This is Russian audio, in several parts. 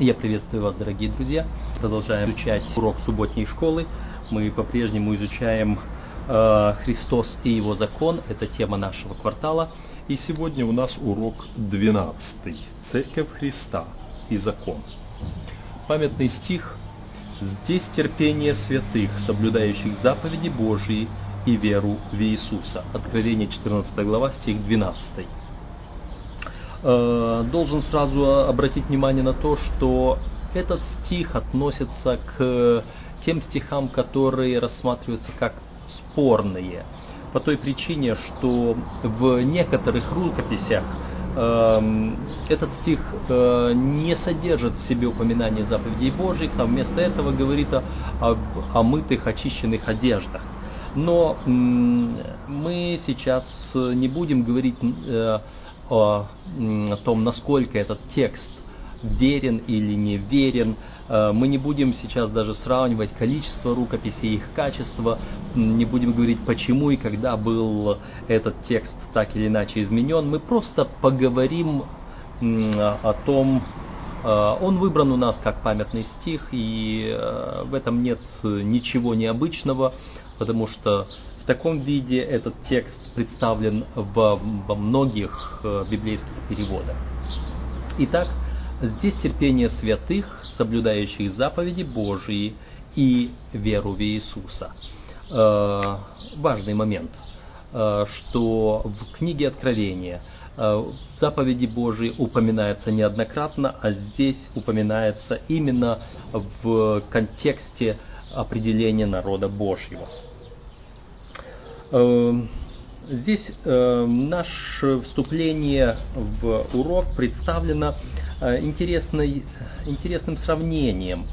Я приветствую вас, дорогие друзья. Продолжаем изучать урок субботней школы. Мы по-прежнему изучаем э, Христос и его закон. Это тема нашего квартала. И сегодня у нас урок 12. Церковь Христа и закон. Памятный стих «Здесь терпение святых, соблюдающих заповеди Божьи и веру в Иисуса». Откровение 14 глава, стих 12. Э, должен сразу обратить внимание на то, что этот стих относится к тем стихам, которые рассматриваются как спорные. По той причине, что в некоторых рукописях э, этот стих э, не содержит в себе упоминания заповедей Божьих, а вместо этого говорит о, об омытых, очищенных одеждах. Но мы сейчас не будем говорить э, о, о том, насколько этот текст верен или не верен. Э, мы не будем сейчас даже сравнивать количество рукописей, их качество, не будем говорить, почему и когда был этот текст так или иначе изменен. Мы просто поговорим о том, э, он выбран у нас как памятный стих, и э, в этом нет ничего необычного, потому что таком виде этот текст представлен во, во многих э, библейских переводах. Итак, здесь терпение святых, соблюдающих заповеди Божьи и веру в Иисуса. Э, важный момент, э, что в книге Откровения э, заповеди Божьи упоминаются неоднократно, а здесь упоминается именно в контексте определения народа Божьего. Эм, здесь э, наше вступление в урок представлено э, интересной, интересным сравнением.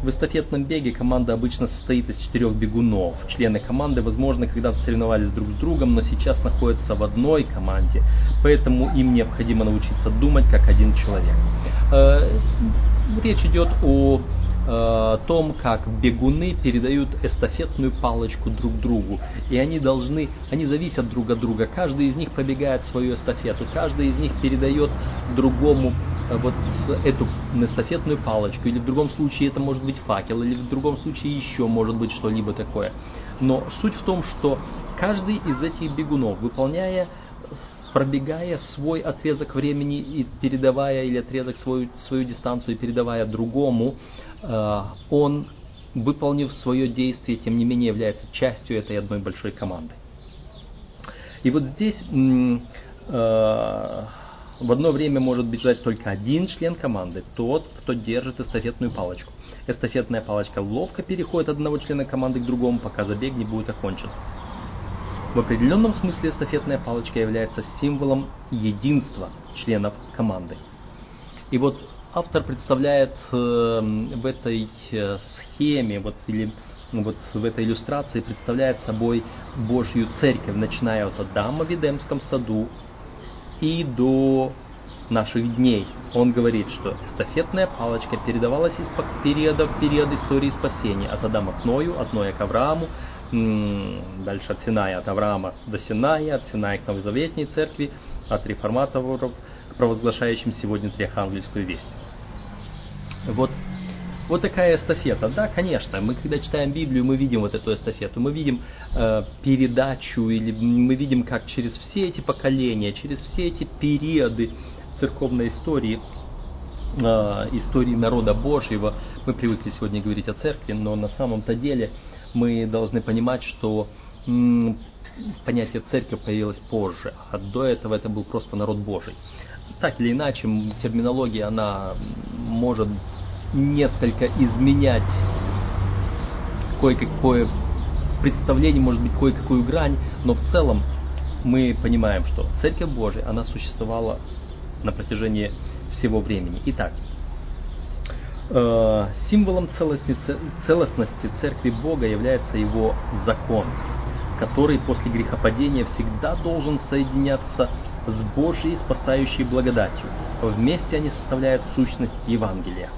В эстафетном беге команда обычно состоит из четырех бегунов. Члены команды, возможно, когда-то соревновались друг с другом, но сейчас находятся в одной команде, поэтому им необходимо научиться думать как один человек. Э, речь идет о э, том, как бегуны передают эстафетную палочку друг другу. И они должны, они зависят друг от друга. Каждый из них пробегает свою эстафету, каждый из них передает другому вот эту эстафетную палочку, или в другом случае это может быть факел, или в другом случае еще может быть что-либо такое. Но суть в том, что каждый из этих бегунов, выполняя пробегая свой отрезок времени и передавая, или отрезок свою, свою дистанцию и передавая другому, э, он, выполнив свое действие, тем не менее является частью этой одной большой команды. И вот здесь э, в одно время может бежать только один член команды, тот, кто держит эстафетную палочку. Эстафетная палочка ловко переходит от одного члена команды к другому, пока забег не будет окончен. В определенном смысле эстафетная палочка является символом единства членов команды. И вот автор представляет э, в этой э, схеме, вот, или вот в этой иллюстрации представляет собой Божью церковь, начиная от Адама в Эдемском саду и до наших дней. Он говорит, что эстафетная палочка передавалась из периода в период истории спасения от Адама к Ною, от Ноя к Аврааму, дальше от Синая, от Авраама до Синая, от Синая к Новозаветней церкви, от реформаторов к провозглашающим сегодня Триахангельскую весть. Вот, вот такая эстафета. Да, конечно, мы когда читаем Библию, мы видим вот эту эстафету, мы видим э, передачу, или мы видим, как через все эти поколения, через все эти периоды церковной истории, э, истории народа Божьего, мы привыкли сегодня говорить о церкви, но на самом-то деле мы должны понимать, что понятие церковь появилось позже, а до этого это был просто народ Божий. Так или иначе, терминология, она может несколько изменять кое-какое представление, может быть, кое-какую грань, но в целом мы понимаем, что Церковь Божия, она существовала на протяжении всего времени. Итак, Э, символом целостности, Церкви Бога является его закон, который после грехопадения всегда должен соединяться с Божьей спасающей благодатью. Вместе они составляют сущность Евангелия.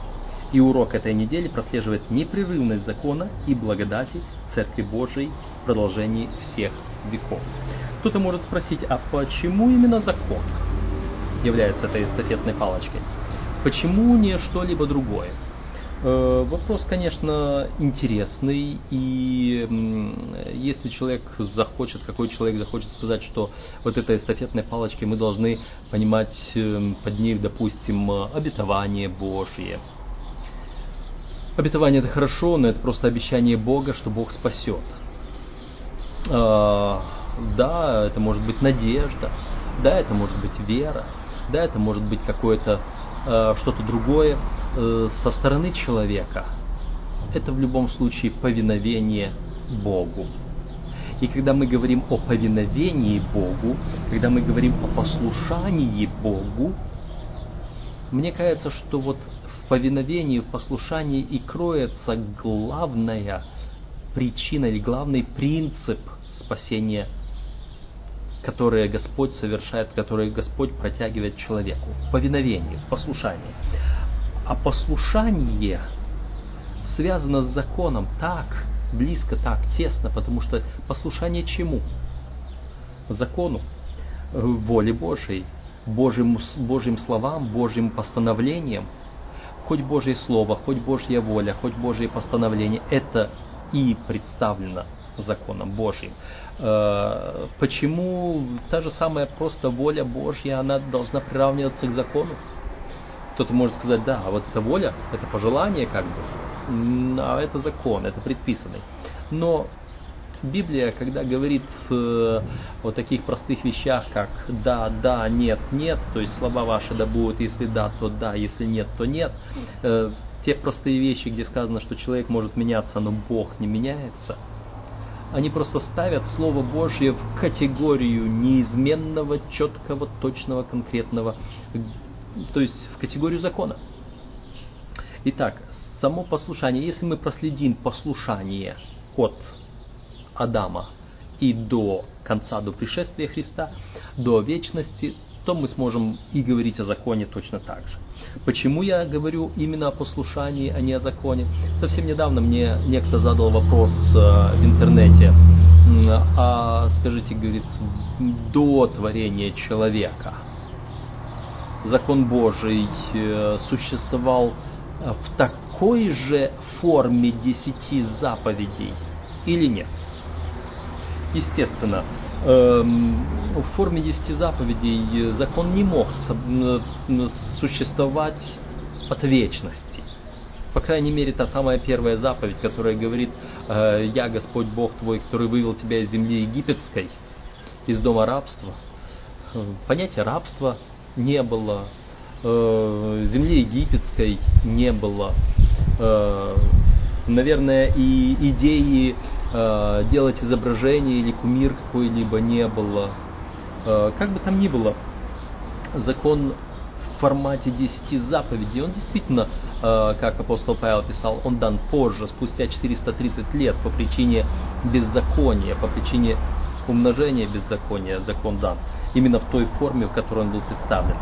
И урок этой недели прослеживает непрерывность закона и благодати Церкви Божией в продолжении всех веков. Кто-то может спросить, а почему именно закон является этой эстафетной палочкой? Почему не что-либо другое? Э, вопрос, конечно, интересный, и если человек захочет, какой человек захочет сказать, что вот этой эстафетной палочкой мы должны понимать эм, под ней, допустим, обетование Божье. Обетование это хорошо, но это просто обещание Бога, что Бог спасет. А, да, это может быть надежда, да, это может быть вера, да, это может быть какое-то э, что-то другое э, со стороны человека. Это в любом случае повиновение Богу. И когда мы говорим о повиновении Богу, когда мы говорим о послушании Богу, мне кажется, что вот повиновении, в послушании и кроется главная причина или главный принцип спасения которые Господь совершает, которые Господь протягивает человеку. Повиновение, послушание. А послушание связано с законом так близко, так тесно, потому что послушание чему? Закону, воле Божией, Божьим, Божьим словам, Божьим постановлениям. Хоть Божье Слово, хоть Божья воля, хоть Божье постановление, это и представлено законом Божьим. Э, почему та же самая просто воля Божья, она должна приравниваться к закону? Кто-то может сказать, да, вот эта воля, это пожелание как бы, а это закон, это предписанный. Но Библия, когда говорит э, о таких простых вещах, как да, да, нет, нет, то есть слова ваши да будут, если да, то да, если нет, то нет, э, те простые вещи, где сказано, что человек может меняться, но Бог не меняется – они просто ставят Слово Божье в категорию неизменного, четкого, точного, конкретного, то есть в категорию закона. Итак, само послушание, если мы проследим послушание от Адама и до конца, до пришествия Христа, до вечности, то мы сможем и говорить о законе точно так же. Почему я говорю именно о послушании, а не о законе? Совсем недавно мне некто задал вопрос э, в интернете. А скажите, говорит, до творения человека закон Божий э, существовал э, в такой же форме десяти заповедей или нет? Естественно, Эм, в форме десяти заповедей закон не мог существовать от вечности. По крайней мере, та самая первая заповедь, которая говорит, э, «Я Господь Бог твой, который вывел тебя из земли египетской, из дома рабства». Э, понятия рабства не было, э, земли египетской не было. Наверное, и идеи э, делать изображение или кумир какой-либо не было. Э, как бы там ни было, закон в формате 10 заповедей, он действительно, э, как апостол Павел писал, он дан позже, спустя 430 лет, по причине беззакония, по причине умножения беззакония закон дан. Именно в той форме, в которой он был представлен.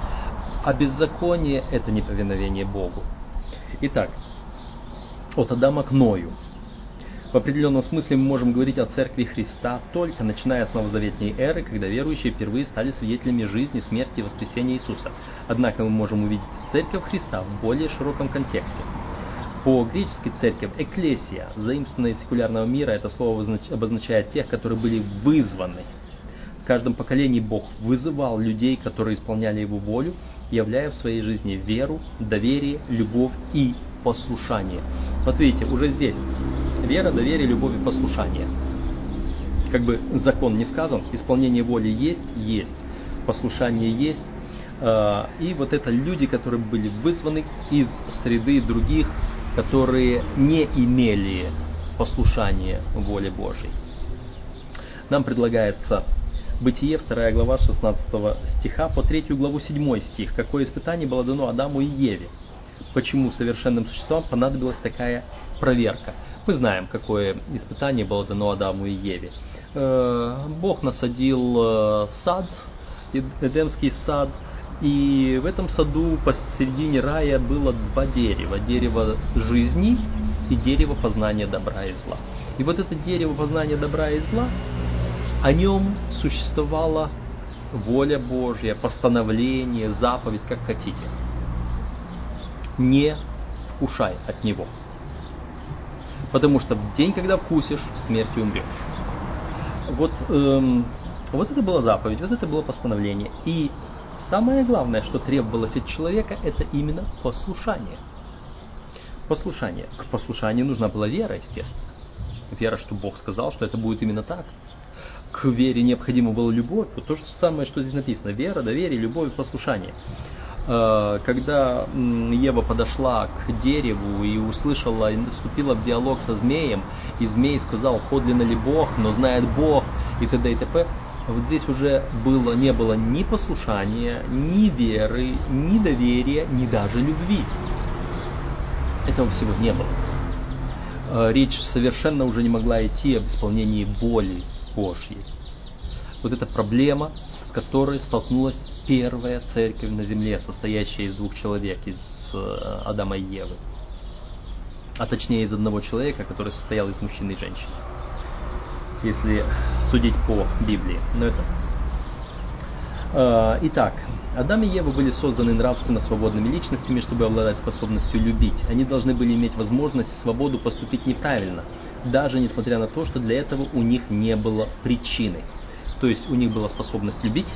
А беззаконие – это неповиновение Богу. Итак, от Адама к Ною – в определенном смысле мы можем говорить о Церкви Христа только начиная с новозаветней эры, когда верующие впервые стали свидетелями жизни, смерти и воскресения Иисуса. Однако мы можем увидеть Церковь Христа в более широком контексте. По-гречески церковь – экклесия, заимствованная из секулярного мира, это слово обозначает тех, которые были вызваны. В каждом поколении Бог вызывал людей, которые исполняли Его волю, являя в своей жизни веру, доверие, любовь и послушание. Вот видите, уже здесь Вера, доверие, любовь и послушание. Как бы закон не сказан, исполнение воли есть, есть, послушание есть. А, и вот это люди, которые были вызваны из среды других, которые не имели послушания воле Божьей. Нам предлагается Бытие, 2 глава 16 стиха по 3 главу 7 стих. Какое испытание было дано Адаму и Еве? Почему совершенным существам понадобилась такая проверка? Мы знаем, какое испытание было дано Адаму и Еве. Э, Бог насадил э, сад, Эдемский сад, и в этом саду посередине рая было два дерева. Дерево жизни и дерево познания добра и зла. И вот это дерево познания добра и зла, о нем существовала воля Божья, постановление, заповедь, как хотите. не вкушай от него. Потому что в день, когда вкусишь, смертью умрешь. Вот, эм, вот это была заповедь, вот это было постановление. И самое главное, что требовалось от человека, это именно послушание. Послушание. К послушанию нужна была вера, естественно. Вера, что Бог сказал, что это будет именно так. К вере необходима была любовь. Вот то же самое, что здесь написано. Вера, доверие, любовь, послушание. Э, когда Ева подошла к дереву и услышала, вступила в диалог со змеем, и змей сказал, подлинно ли Бог, но знает Бог, и т.д. и т.п., вот здесь уже было, не было ни послушания, ни веры, ни доверия, ни даже любви. Этого всего не было. Э, речь совершенно уже не могла идти об исполнении воли Божьей. Вот эта проблема, с которой столкнулась первая церковь на земле, состоящая из двух человек, из э, Адама и Евы. А точнее из одного человека, который состоял из мужчины и женщины. Если судить по Библии. Но это... Э, итак, Адам и Ева были созданы нравственно свободными личностями, чтобы обладать способностью любить. Они должны были иметь возможность и свободу поступить неправильно, даже несмотря на то, что для этого у них не было причины. То есть у них была способность любить,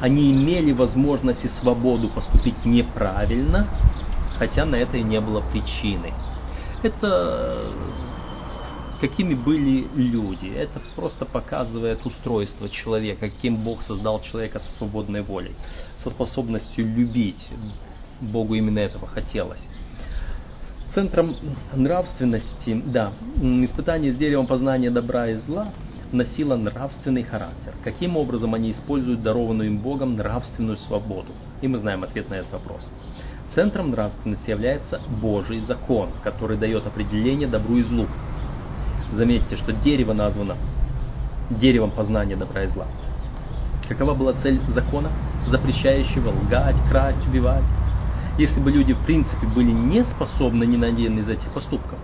они имели возможность и свободу поступить неправильно, хотя на это и не было причины. Это какими были люди. Это просто показывает устройство человека, каким Бог создал человека со свободной волей, со способностью любить. Богу именно этого хотелось. Центром нравственности, да, испытание с деревом познания добра и зла носила нравственный характер. Каким образом они используют дарованную им Богом нравственную свободу? И мы знаем ответ на этот вопрос. Центром нравственности является Божий закон, который дает определение добру и злу. Заметьте, что дерево названо деревом познания добра и зла. Какова была цель закона, запрещающего лгать, красть, убивать? Если бы люди в принципе были не способны ни на один из этих поступков,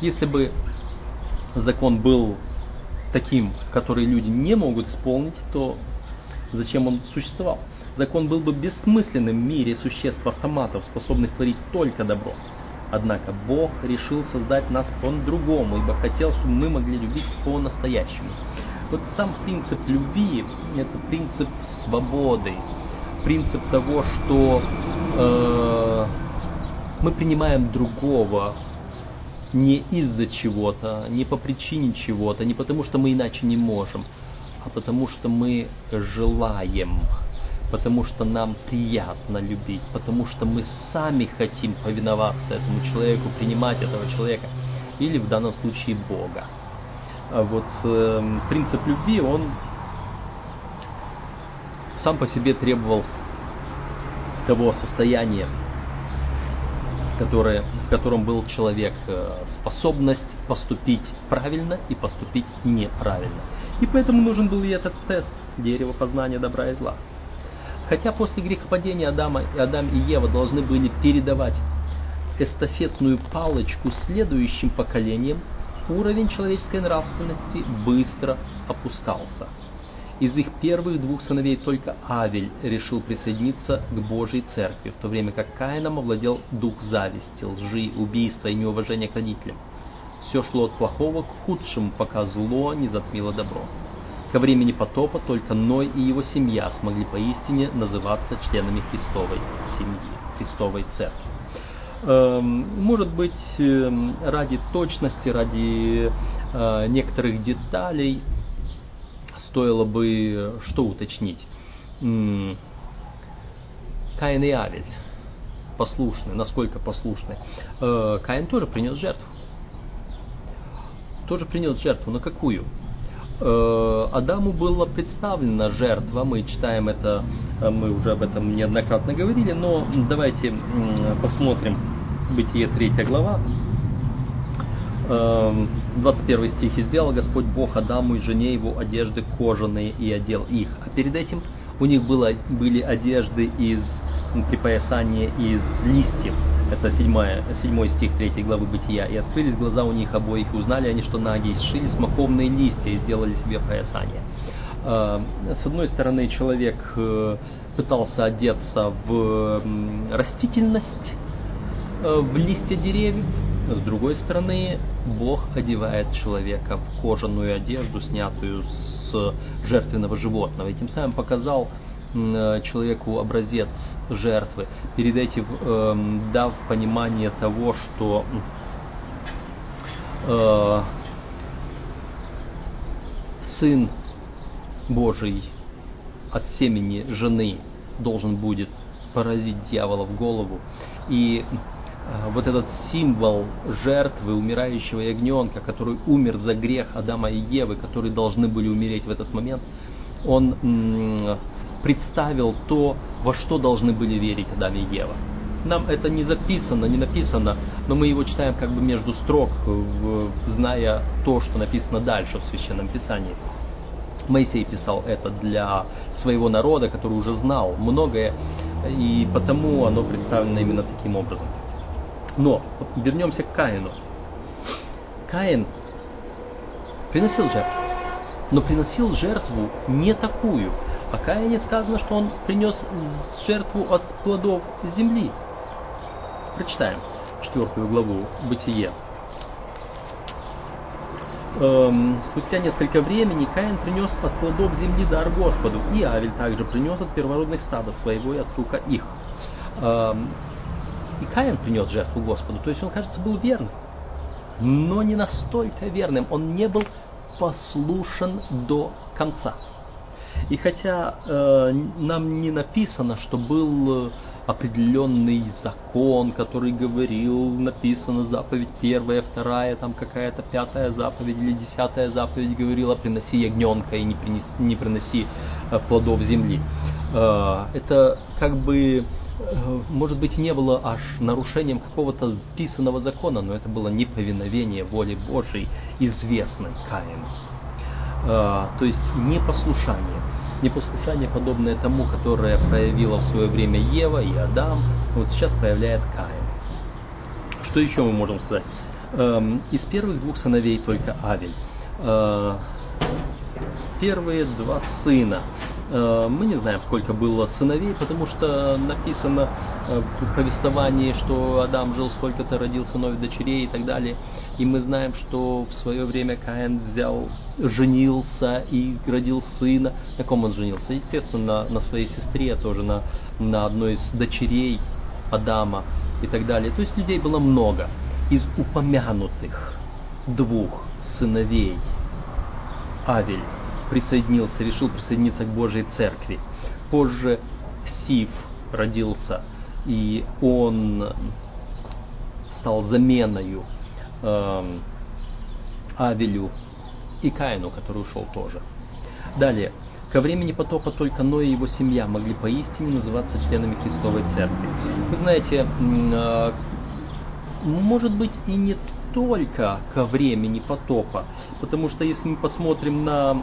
если бы закон был таким, который люди не могут исполнить, то зачем он существовал? Закон был бы бессмысленным в мире существ автоматов, способных творить только добро. Однако Бог решил создать нас по-другому, ибо хотел, чтобы мы могли любить по-настоящему. Вот сам принцип любви – это принцип свободы, принцип того, что э, мы принимаем другого не из-за чего-то, не по причине чего-то, не потому что мы иначе не можем, а потому что мы желаем, потому что нам приятно любить, потому что мы сами хотим повиноваться этому человеку, принимать этого человека, или в данном случае Бога. А вот э, принцип любви, он сам по себе требовал того состояния, которое, в котором был человек, э, способность поступить правильно и поступить неправильно. И поэтому нужен был и этот тест дерева познания добра и зла. Хотя после грехопадения Адама, Адам и Ева должны были передавать эстафетную палочку следующим поколениям, уровень человеческой нравственности быстро опускался. Из их первых двух сыновей только Авель решил присоединиться к Божьей церкви, в то время как Каином овладел дух зависти, лжи, убийства и неуважения к родителям. Все шло от плохого к худшему, пока зло не затмило добро. Ко времени потопа только Ной и его семья смогли поистине называться членами Христовой семьи, Христовой церкви. Эм, может быть, эм, ради точности, ради э, некоторых деталей стоило бы что уточнить? Каин и Авель послушны, насколько послушны. Э, Каин тоже принес жертву. Тоже принес жертву. На какую? Э, Адаму была представлена жертва, мы читаем это, э, мы уже об этом неоднократно говорили, но давайте посмотрим Бытие 3 глава, 21 эм, стих. «И сделал Господь Бог Адаму и жене его одежды кожаные и одел их». А перед этим у них было, были одежды из припоясания из листьев. Это 7, 7 стих 3 главы Бытия. «И открылись глаза у них обоих, и узнали они, что наги, и сшили смоковные листья и сделали себе поясание». Э, с одной стороны, человек э, пытался одеться в растительность, э, в листья деревьев, с другой стороны, Бог одевает человека в кожаную одежду, снятую с жертвенного животного, и тем самым показал человеку образец жертвы, перед этим э, дав понимание того, что э, Сын Божий от семени жены должен будет поразить дьявола в голову. И э, вот этот символ жертвы умирающего ягненка, который умер за грех Адама и Евы, которые должны были умереть в этот момент, он представил то, во что должны были верить Адам и Ева. Нам это не записано, не написано, но мы его читаем как бы между строк, зная то, что написано дальше в Священном Писании. Моисей писал это для своего народа, который уже знал многое, и потому оно представлено именно таким образом. Но вернемся к Каину. Каин приносил жертву, но приносил жертву не такую. О Каине сказано, что он принес жертву от плодов земли. Прочитаем четвертую главу Бытие эм, спустя несколько времени Каин принес от плодов земли дар Господу, и Авель также принес от первородных стада своего и от тука их. Эм, и Каин принес жертву Господу, то есть он, кажется, был верным, но не настолько верным, он не был послушен до конца. И хотя э, нам не написано, что был определенный закон, который говорил, написано заповедь первая, вторая, там какая-то пятая заповедь или десятая заповедь говорила, приноси ягненка и не, принеси, не приноси э, плодов земли. Э, это как бы, э, может быть, не было аж нарушением какого-то писанного закона, но это было неповиновение воле Божией, известной Каину. То есть непослушание непослушание, подобное тому, которое проявила в свое время Ева и Адам, вот сейчас проявляет Каин. Что еще мы можем сказать? Эм, из первых двух сыновей только Авель. Э, первые два сына. Э, мы не знаем, сколько было сыновей, потому что написано э, в повествовании, что Адам жил сколько-то, родил сынов и дочерей и так далее. И мы знаем, что в свое время Каин взял, женился и родил сына. На ком он женился? Естественно, на, на своей сестре, тоже на, на одной из дочерей Адама и так далее. То есть людей было много. Из упомянутых двух сыновей Авель присоединился, решил присоединиться к Божьей Церкви. Позже Сиф родился, и он стал заменою э, Авелю и Каину, который ушел тоже. Далее. Ко времени потопа только Ной и его семья могли поистине называться членами Христовой Церкви. Вы знаете, э, может быть и не только ко времени потопа. Потому что если мы посмотрим на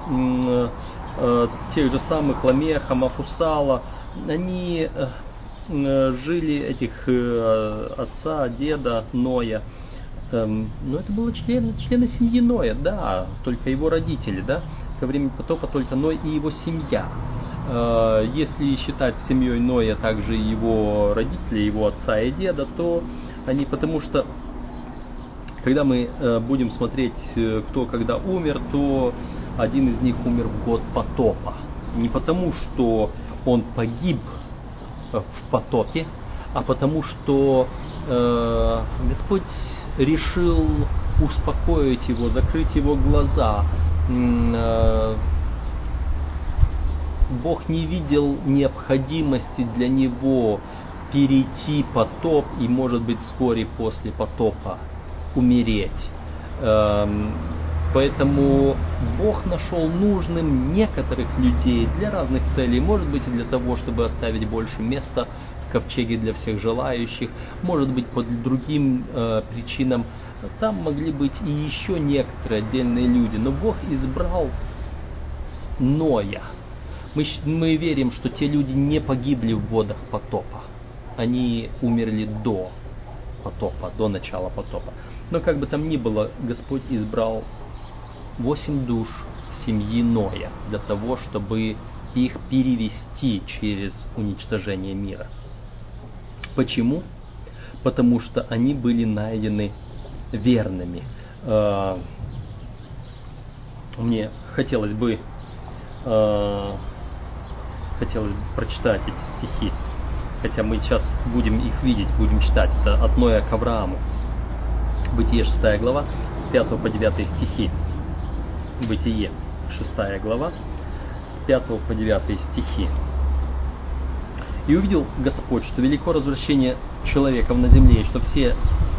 э, тех же самых Ламеха, Мафусала, они э, э, жили этих э, отца, деда, Ноя. Эм, но это было члены, члены семьи Ноя, да, только его родители, да, ко времени потопа только Ной и его семья. Э, если считать семьей Ноя также его родители, его отца и деда, то они, потому что когда мы э, будем смотреть, э, кто когда умер, то один из них умер в год потопа. Не потому, что он погиб э, в потопе, а потому, что Господь решил успокоить его, закрыть его глаза. Бог не видел необходимости для него перейти потоп и, может быть, вскоре после потопа умереть. Эм, поэтому Бог нашел нужным некоторых людей для разных целей. Может быть для того, чтобы оставить больше места в ковчеге для всех желающих. Может быть по другим э, причинам. Там могли быть и еще некоторые отдельные люди. Но Бог избрал Ноя. Мы, мы верим, что те люди не погибли в водах потопа. Они умерли до потопа, до начала потопа. Но как бы там ни было, Господь избрал восемь душ семьи Ноя для того, чтобы их перевести через уничтожение мира. Почему? Потому что они были найдены верными. А, мне хотелось бы а, хотелось бы прочитать эти стихи, хотя мы сейчас будем их видеть, будем читать. Это от Ноя к Аврааму. Бытие 6 глава, с 5 по 9 стихи. Бытие 6 глава, с 5 по 9 стихи. И увидел Господь, что велико развращение человеков на земле, и что все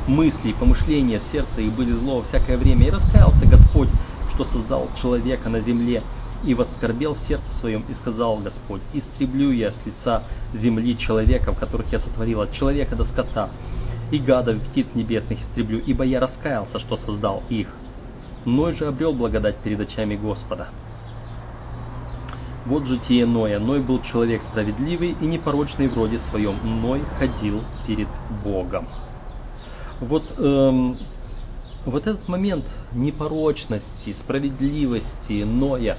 мысли и помышления сердца их были зло всякое время. И раскаялся Господь, что создал человека на земле, и воскорбел в сердце своем, и сказал Господь, истреблю я с лица земли человеков, которых я сотворил, от человека до скота, и гадов, птиц небесных истреблю, ибо я раскаялся, что создал их. Ной же обрел благодать перед очами Господа. Вот житие Ноя. Ной был человек справедливый и непорочный в роде своем. Ной ходил перед Богом. Вот, эм, вот этот момент непорочности, справедливости Ноя,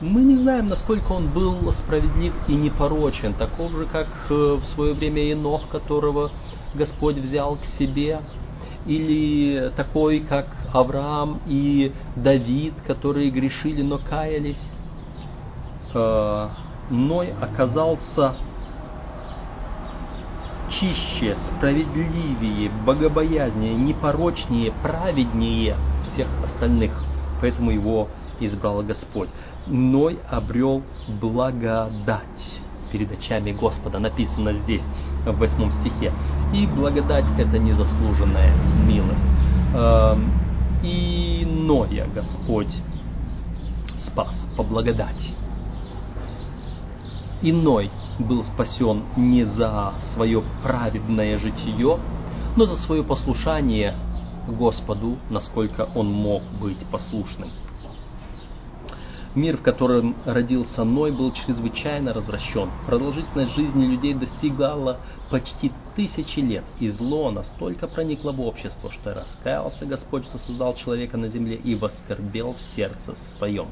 мы не знаем, насколько он был справедлив и непорочен, таков же, как э, в свое время Енох, которого Господь взял к себе, или такой, как Авраам и Давид, которые грешили, но каялись. Э, Ной оказался чище, справедливее, богобоязнее, непорочнее, праведнее всех остальных. Поэтому его избрал Господь. Ной обрел благодать перед очами Господа, написано здесь, в восьмом стихе. И благодать это незаслуженная милость. Эм, и Ноя Господь спас по благодати. Иной был спасен не за свое праведное житие, но за свое послушание Господу, насколько он мог быть послушным. Мир, в котором родился Ной, был чрезвычайно развращен. Продолжительность жизни людей достигала почти тысячи лет, и зло настолько проникло в общество, что раскаялся Господь, что создал человека на земле, и воскорбел в сердце своем.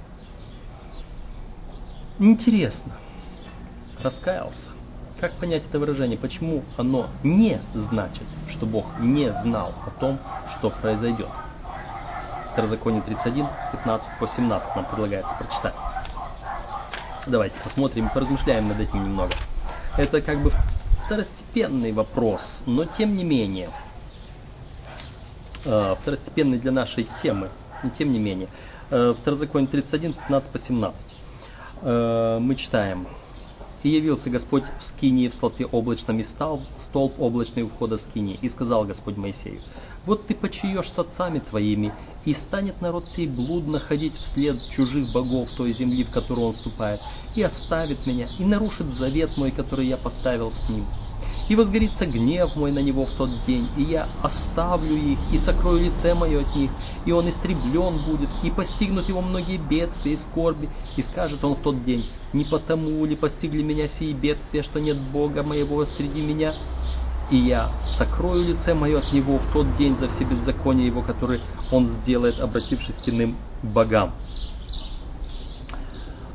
Интересно, раскаялся. Как понять это выражение? Почему оно не значит, что Бог не знал о том, что произойдет? Второзаконие 31, 15 по 17 нам предлагается прочитать. Давайте посмотрим, поразмышляем над этим немного. Это как бы второстепенный вопрос, но тем не менее, э, второстепенный для нашей темы, но тем не менее. Э, Второзаконие 31, 15 по 17. Э, мы читаем. И явился Господь в скинии в столпе облачном, и стал столб облачный у входа скинии. И сказал Господь Моисею, вот ты почаешь с отцами твоими, и станет народ сей блудно ходить вслед чужих богов той земли, в которую он вступает, и оставит меня, и нарушит завет мой, который я поставил с ним. И возгорится гнев мой на него в тот день, и я оставлю их, и сокрою лице мое от них, и он истреблен будет, и постигнут его многие бедствия и скорби, и скажет он в тот день, не потому ли постигли меня сии бедствия, что нет Бога моего среди меня? И я сокрою лице мое от него в тот день за все беззакония его, которые он сделает, обратившись к иным богам.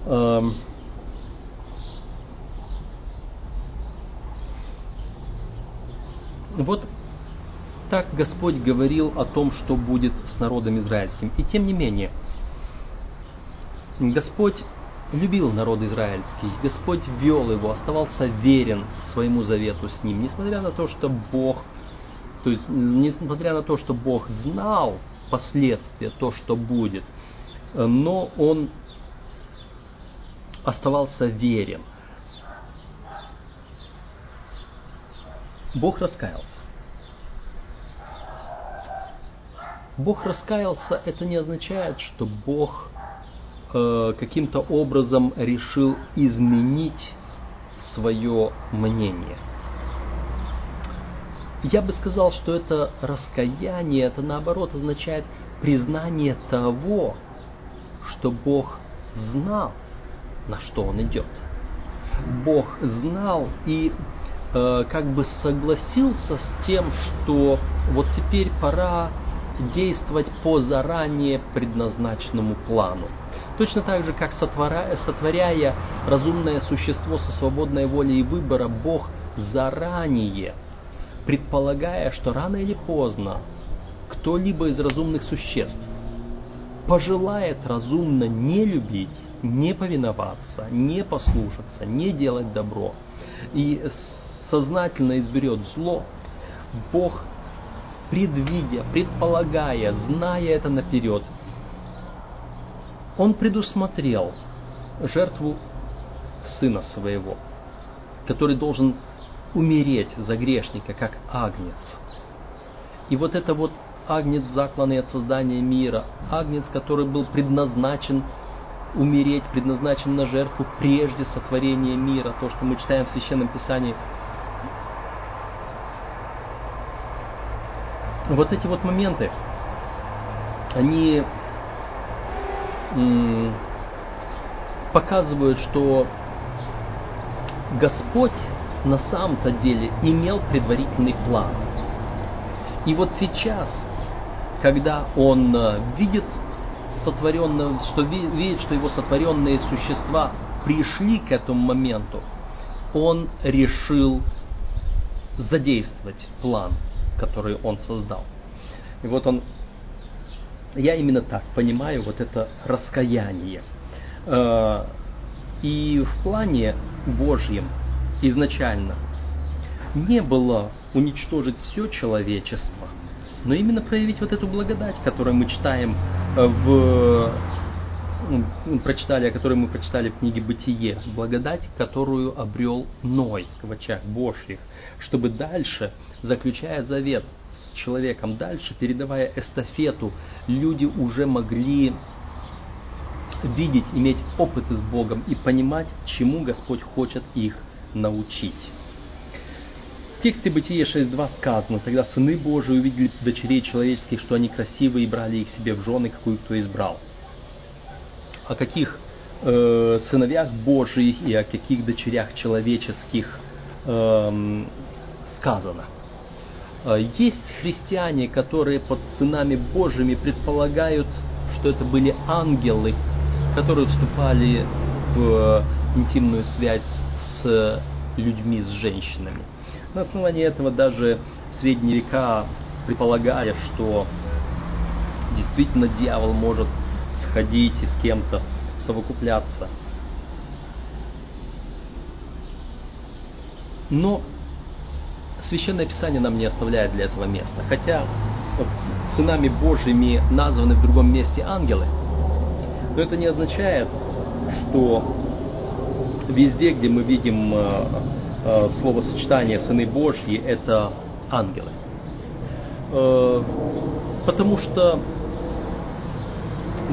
Эм, Вот так Господь говорил о том, что будет с народом израильским. И тем не менее, Господь любил народ израильский, Господь вел его, оставался верен своему завету с ним, несмотря на то, что Бог, то есть несмотря на то, что Бог знал последствия, то, что будет, но он оставался верен. Бог раскаялся. Бог раскаялся, это не означает, что Бог э, каким-то образом решил изменить свое мнение. Я бы сказал, что это раскаяние, это наоборот означает признание того, что Бог знал, на что Он идет. Бог знал и э, как бы согласился с тем, что вот теперь пора действовать по заранее предназначенному плану. Точно так же, как сотворяя, сотворяя разумное существо со свободной волей и выбора, Бог заранее, предполагая, что рано или поздно кто-либо из разумных существ пожелает разумно не любить, не повиноваться, не послушаться, не делать добро и сознательно изберет зло, Бог, предвидя, предполагая, зная это наперед, Он предусмотрел жертву сына своего, который должен умереть за грешника, как агнец. И вот это вот агнец, закланный от создания мира, агнец, который был предназначен умереть, предназначен на жертву прежде сотворения мира, то, что мы читаем в Священном Писании. Вот эти вот моменты, они показывают, что Господь на самом-то деле имел предварительный план. И вот сейчас, когда Он э, видит сотворенного, что видит, что его сотворенные существа пришли к этому моменту, он решил задействовать план, который он создал. И вот он, я именно так понимаю вот это раскаяние. Э, и в плане Божьем изначально не было уничтожить все человечество, но именно проявить вот эту благодать, которую мы читаем э, в прочитали, о которой мы прочитали в книге «Бытие», благодать, которую обрел Ной в очах Божьих, чтобы дальше, заключая завет с человеком, дальше, передавая эстафету, люди уже могли видеть, иметь опыты с Богом и понимать, чему Господь хочет их научить тексте Бытие 6.2 сказано, тогда сыны Божии увидели дочерей человеческих, что они красивые, и брали их себе в жены, какую кто избрал. О каких э, сыновьях Божиих и о каких дочерях человеческих э, сказано. Э, есть христиане, которые под сынами Божьими предполагают, что это были ангелы, которые вступали в интимную связь с людьми, с женщинами. На основании этого даже средние века предполагали, что действительно дьявол может сходить и с кем-то совокупляться. Но Священное Писание нам не оставляет для этого места. Хотя сынами Божьими названы в другом месте ангелы, но это не означает, что везде, где мы видим э, э, словосочетание «сыны Божьи» – это ангелы. Э, потому что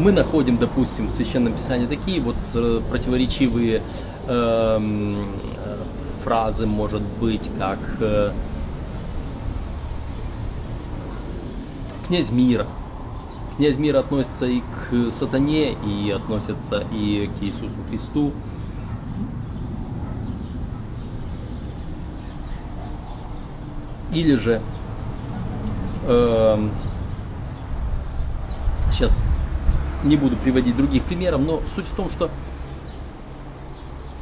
мы находим, допустим, в Священном Писании такие вот э, противоречивые эм, э, фразы, может быть, как э, «князь мира». Князь мира относится и к сатане, и относится и к Иисусу Христу. Или же э, сейчас не буду приводить других примеров, но суть в том, что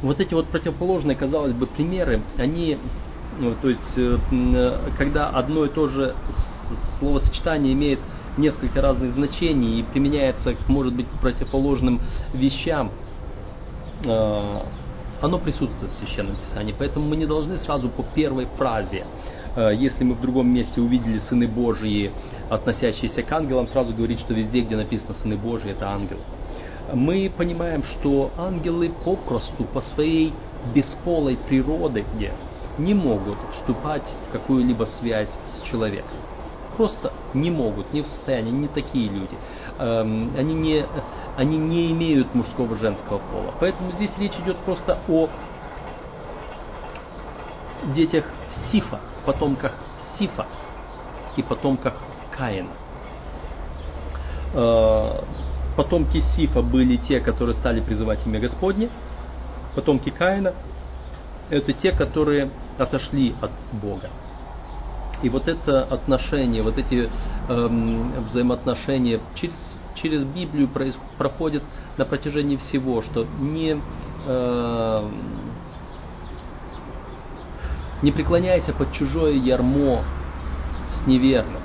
вот эти вот противоположные, казалось бы, примеры, они, ну, то есть, э, когда одно и то же словосочетание имеет несколько разных значений и применяется, может быть, к противоположным вещам, э, оно присутствует в Священном Писании. Поэтому мы не должны сразу по первой фразе Э, если мы в другом месте увидели сыны Божьи, относящиеся к ангелам, сразу говорить, что везде, где написано сыны Божьи, это ангел. Мы понимаем, что ангелы попросту по своей бесполой природе не могут вступать в какую-либо связь с человеком. Просто не могут, не в состоянии, не такие люди. Эм, они не, они не имеют мужского женского пола. Поэтому здесь речь идет просто о детях Сифа, потомках Сифа и потомках Каина. Э, потомки Сифа были те, которые стали призывать имя Господне. Потомки Каина – это те, которые отошли от Бога. И вот это отношение, вот эти эм, взаимоотношения через, через Библию проис, на протяжении всего, что не, э, не преклоняйся под чужое ярмо с неверным.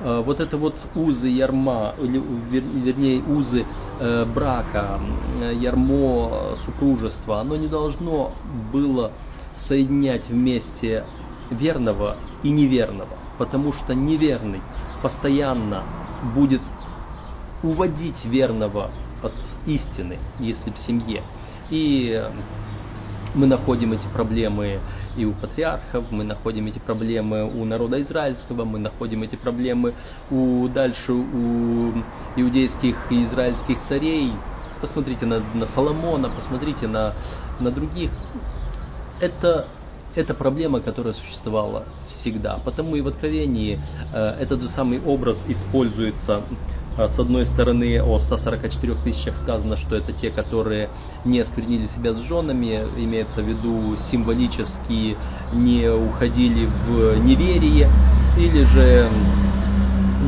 Э, вот это вот узы ярма, вернее узы э, брака, э, ярмо супружества, оно не должно было соединять вместе верного и неверного, потому что неверный постоянно будет уводить верного от истины, если в семье. И мы находим эти проблемы и у патриархов, мы находим эти проблемы у народа израильского, мы находим эти проблемы у, дальше у иудейских и израильских царей. Посмотрите на, на Соломона, посмотрите на, на других. Это это проблема, которая существовала всегда. Потому и в Откровении э, этот же самый образ используется с одной стороны, о 144 тысячах сказано, что это те, которые не осквернили себя с женами, имеется в виду символически не уходили в неверие, или же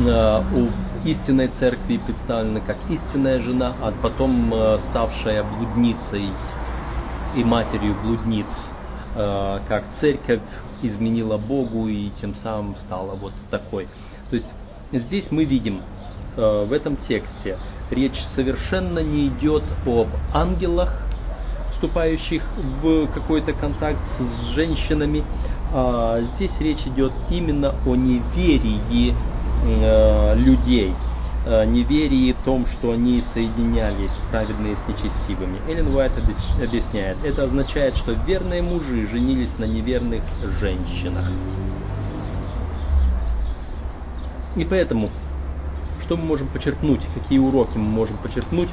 э, у истинной церкви представлена как истинная жена, а потом ставшая блудницей и матерью блудниц. Э, как церковь изменила Богу и тем самым стала вот такой. То есть здесь мы видим э, в этом тексте речь совершенно не идет об ангелах, вступающих в какой-то контакт с женщинами. А здесь речь идет именно о неверии э, людей, Э, неверии в том, что они соединялись праведные с нечестивыми. Эллен Уайт объясняет, это означает, что верные мужи женились на неверных женщинах. И поэтому, что мы можем почерпнуть, какие уроки мы можем почерпнуть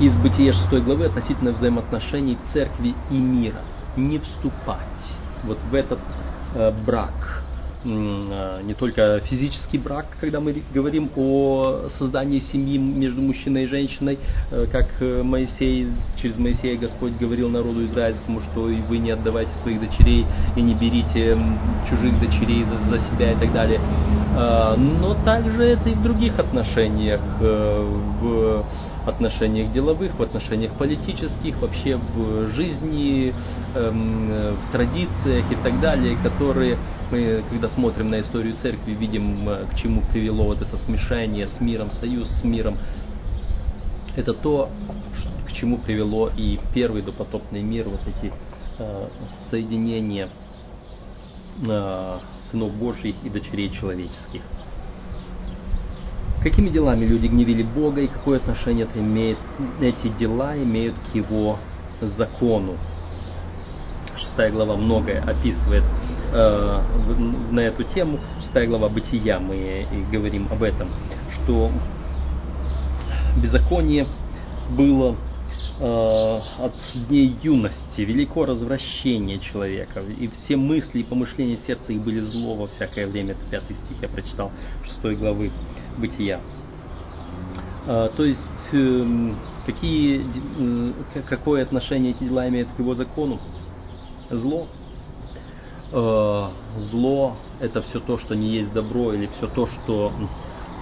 из Бытия 6 главы относительно взаимоотношений церкви и мира. Не вступать вот в этот э, брак, не только физический брак, когда мы говорим о создании семьи между мужчиной и женщиной, э, как э, Моисей, через Моисея Господь говорил народу израильскому, что и вы не отдавайте своих дочерей и не берите чужих дочерей за, за себя и так далее. Но также это и в других отношениях, э, в отношениях деловых, в отношениях политических, вообще в жизни, эм, в традициях и так далее, которые мы, когда смотрим на историю церкви, видим, э, к чему привело вот это смешение с миром, союз с миром. Это то, к чему привело и первый допотопный мир, вот эти э, соединения э, сынов Божьих и дочерей человеческих. Какими делами люди гневили Бога и какое отношение это имеет, эти дела имеют к его закону? Шестая глава многое описывает э, на эту тему. Шестая глава Бытия, мы и говорим об этом, что беззаконие было э, от дней юности, велико развращение человека, и все мысли и помышления сердца их были зло во всякое время. Это пятый стих я прочитал шестой главы Бытия. Э, то есть, э, какие, какое отношение эти дела имеют к его закону? Зло. Э, зло это все то, что не есть добро, или все то, что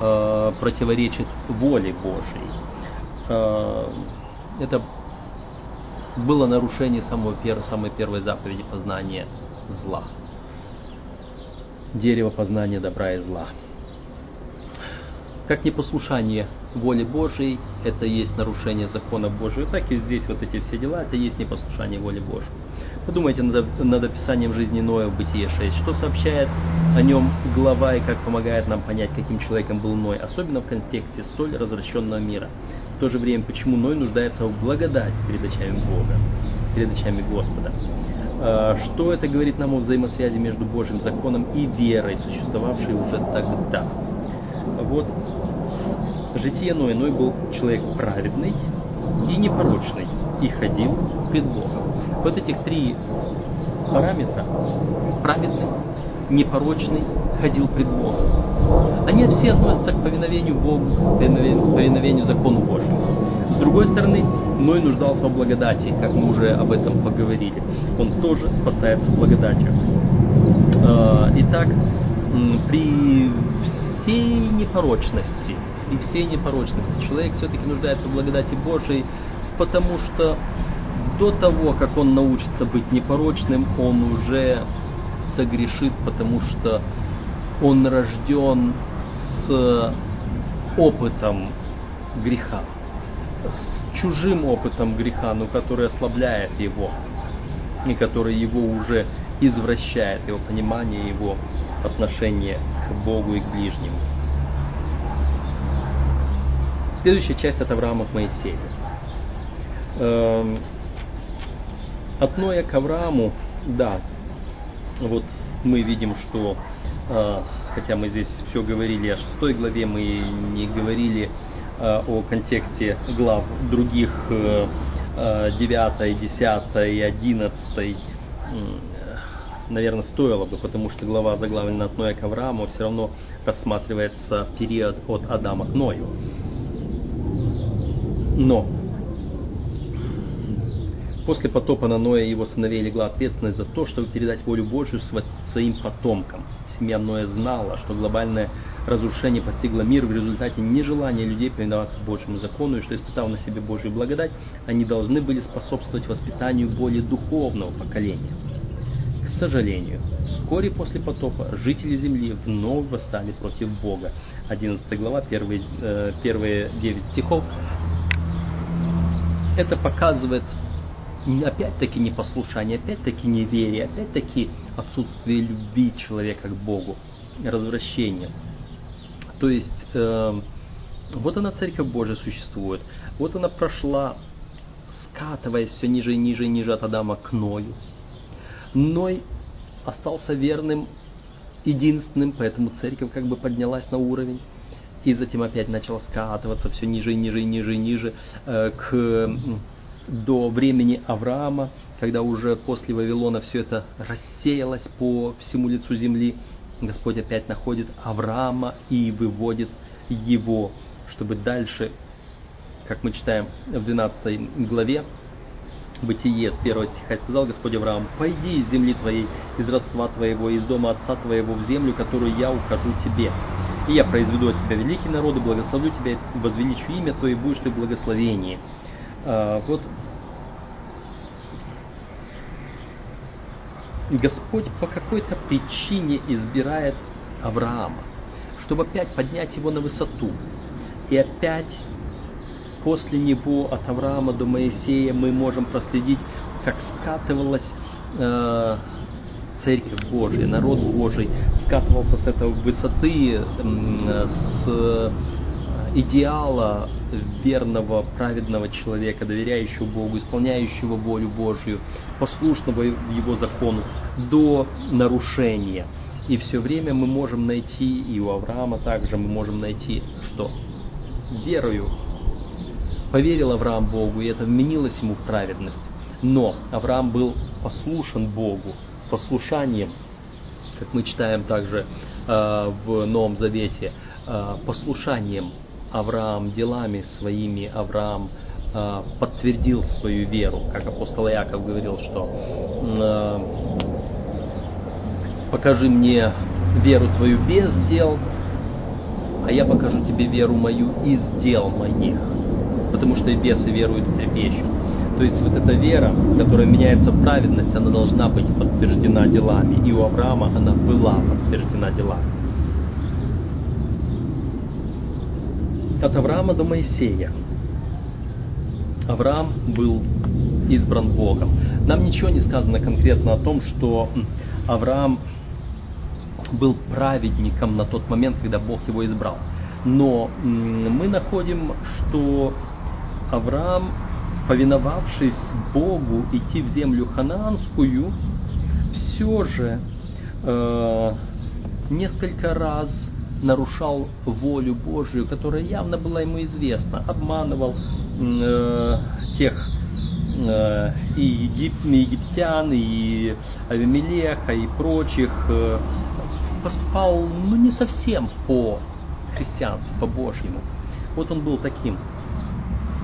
э, противоречит воле Божьей. Э, это было нарушение самого первого, самой первой заповеди познания зла. Дерево познания добра и зла. Как непослушание воле Божией, это есть нарушение закона Божьего. Так и здесь вот эти все дела, это есть непослушание воле Божьей. Подумайте над, над описанием жизни Ноя в Бытие 6. Что сообщает о нем глава и как помогает нам понять, каким человеком был Ной, особенно в контексте столь развращенного мира. В то же время, почему Ной нуждается в благодать перед очами Бога, перед очами Господа. А, что это говорит нам о взаимосвязи между Божьим законом и верой, существовавшей уже тогда? Вот житие Ноя. Ной был человек праведный и непорочный, и ходил пред Богом. Вот этих три параметра, праведный, непорочный, ходил пред Богом. Они все относятся к повиновению Богу, повиновению закону Божьему. С другой стороны, Ной нуждался в благодати, как мы уже об этом поговорили. Он тоже спасается благодатью. А, итак, так, при всей непорочности, при всей непорочности человек все-таки нуждается в благодати Божией, потому что до того, как он научится быть непорочным, он уже согрешит, потому что он рожден с опытом греха, с чужим опытом греха, но который ослабляет его, и который его уже извращает, его понимание, его отношение к Богу и к ближнему. Следующая часть от Авраама к Моисею. От Ноя к Аврааму, да, вот мы видим, что э, хотя мы здесь все говорили о шестой главе, мы не говорили э, о контексте глав других э, 9, 10 и 11, наверное, стоило бы, потому что глава заглавлена от Ноя к Аврааму, все равно рассматривается период от Адама к Ною. Но После потопа на Ноя и его сыновей легла ответственность за то, чтобы передать волю Божью своим потомкам. Семья Ноя знала, что глобальное разрушение постигло мир в результате нежелания людей повиноваться Божьему закону, и что, испытав на себе Божью благодать, они должны были способствовать воспитанию более духовного поколения. К сожалению, вскоре после потопа жители земли вновь восстали против Бога. 11 глава, первые, э, первые 9 стихов. Это показывает опять-таки непослушание, опять-таки неверие, опять-таки отсутствие любви человека к Богу, развращение. То есть э, вот она Церковь Божия существует, вот она прошла, скатываясь все ниже и ниже и ниже от Адама к Ною. Ной остался верным, единственным, поэтому Церковь как бы поднялась на уровень и затем опять начала скатываться все ниже и ниже и ниже и ниже э, к до времени Авраама, когда уже после Вавилона все это рассеялось по всему лицу земли, Господь опять находит Авраама и выводит его, чтобы дальше, как мы читаем в 12 главе, Бытие с первого стиха, сказал Господь Авраам, «Пойди из земли твоей, из родства твоего, из дома отца твоего в землю, которую я укажу тебе. И я произведу от тебя великий народ, и благословлю тебя, возвеличу имя твое, и будешь ты в благословении». А, вот Господь по какой-то причине избирает Авраама, чтобы опять поднять его на высоту. И опять после него от Авраама до Моисея мы можем проследить, как скатывалась э, Церковь Божия, народ Божий скатывался с этой высоты, э, с идеала верного, праведного человека, доверяющего Богу, исполняющего волю Божью, послушного Его закону, до нарушения. И все время мы можем найти, и у Авраама также мы можем найти, что верою поверил Авраам Богу, и это вменилось ему в праведность. Но Авраам был послушен Богу, послушанием, как мы читаем также э, в Новом Завете, э, послушанием Авраам делами своими, Авраам э, подтвердил свою веру, как апостол Иаков говорил, что э, покажи мне веру твою без дел, а я покажу тебе веру мою из дел моих, потому что и бесы веруют и трепещут. То есть вот эта вера, которая меняется в праведность, она должна быть подтверждена делами. И у Авраама она была подтверждена делами. От Авраама до Моисея. Авраам был избран Богом. Нам ничего не сказано конкретно о том, что Авраам был праведником на тот момент, когда Бог его избрал. Но мы находим, что Авраам, повиновавшись Богу идти в землю ханаанскую, все же э, несколько раз нарушал волю Божию, которая явно была ему известна, обманывал э, тех э, и егип, египтян, и Авимелеха, и прочих, э, поступал ну, не совсем по христианству, по Божьему. Вот он был таким.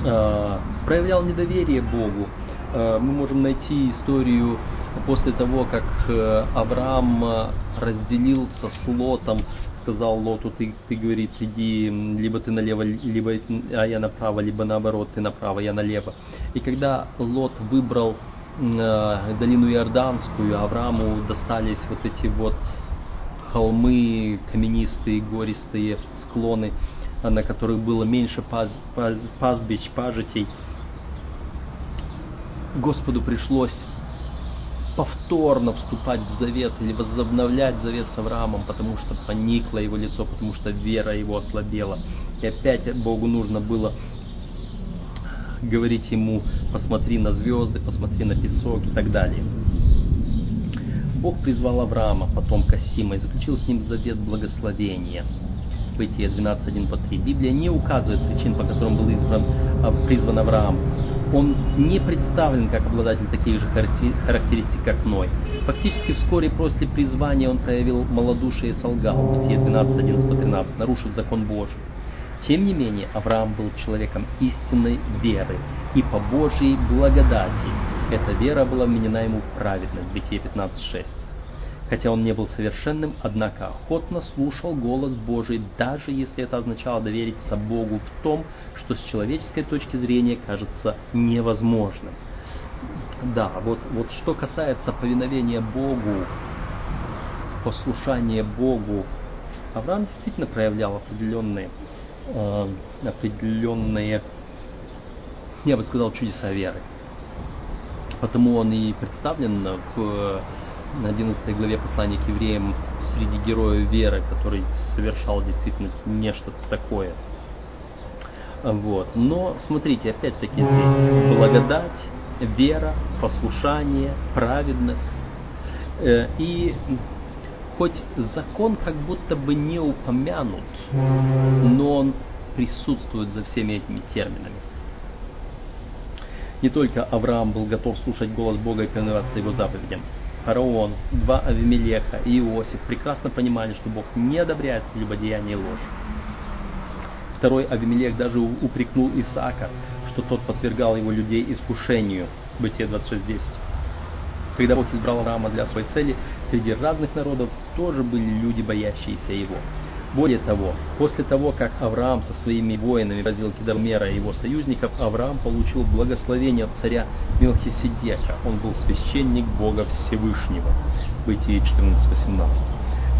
Э, проявлял недоверие Богу. Э, мы можем найти историю после того, как э, Авраам э, разделился с Лотом, сказал Лоту, ты, ты говорит, иди, либо ты налево, либо а я направо, либо наоборот, ты направо, я налево. И когда Лот выбрал э, долину Иорданскую, Аврааму достались вот эти вот холмы каменистые, гористые склоны, на которых было меньше паз, паз, пастбищ, пажитей. Господу пришлось повторно вступать в завет или возобновлять завет с Авраамом, потому что поникло его лицо, потому что вера его ослабела. И опять Богу нужно было говорить ему, посмотри на звезды, посмотри на песок и так далее. Бог призвал Авраама, потомка Сима, и заключил с ним завет благословения. Бытие 12.1 по 3. Библия не указывает причин, по которым был избран, а, призван Авраам он не представлен как обладатель таких же характеристик, как Ной. Фактически вскоре после призвания он проявил малодушие и солгал, Бытие 12, 11 по 13, нарушив закон Божий. Тем не менее, Авраам был человеком истинной веры и по Божьей благодати. Эта вера была вменена ему в праведность, Бытие 15.6. Хотя он не был совершенным, однако охотно слушал голос Божий, даже если это означало довериться Богу в том, что с человеческой точки зрения кажется невозможным. Да, вот, вот что касается повиновения Богу, послушания Богу, Авраам действительно проявлял определенные, э, определенные, я бы сказал, чудеса веры. Потому он и представлен в на 11 главе послания к евреям среди героев веры, который совершал действительно нечто такое. Вот. Но смотрите, опять-таки здесь благодать, вера, послушание, праведность. Э, и хоть закон как будто бы не упомянут, но он присутствует за всеми этими терминами. Не только Авраам был готов слушать голос Бога и повиноваться его заповедям, фараон, два Авимелеха и Иосиф прекрасно понимали, что Бог не одобряет прелюбодеяние и ложь. Второй Авимелех даже упрекнул Исаака, что тот подвергал его людей искушению. Бытие 26.10. Когда Бог избрал Авраама для своей цели, среди разных народов тоже были люди, боящиеся его. Более того, после того, как Авраам со своими воинами разил Кедомера и его союзников, Авраам получил благословение от царя Мелхиседека. Он был священник Бога Всевышнего. Бытие 14.18.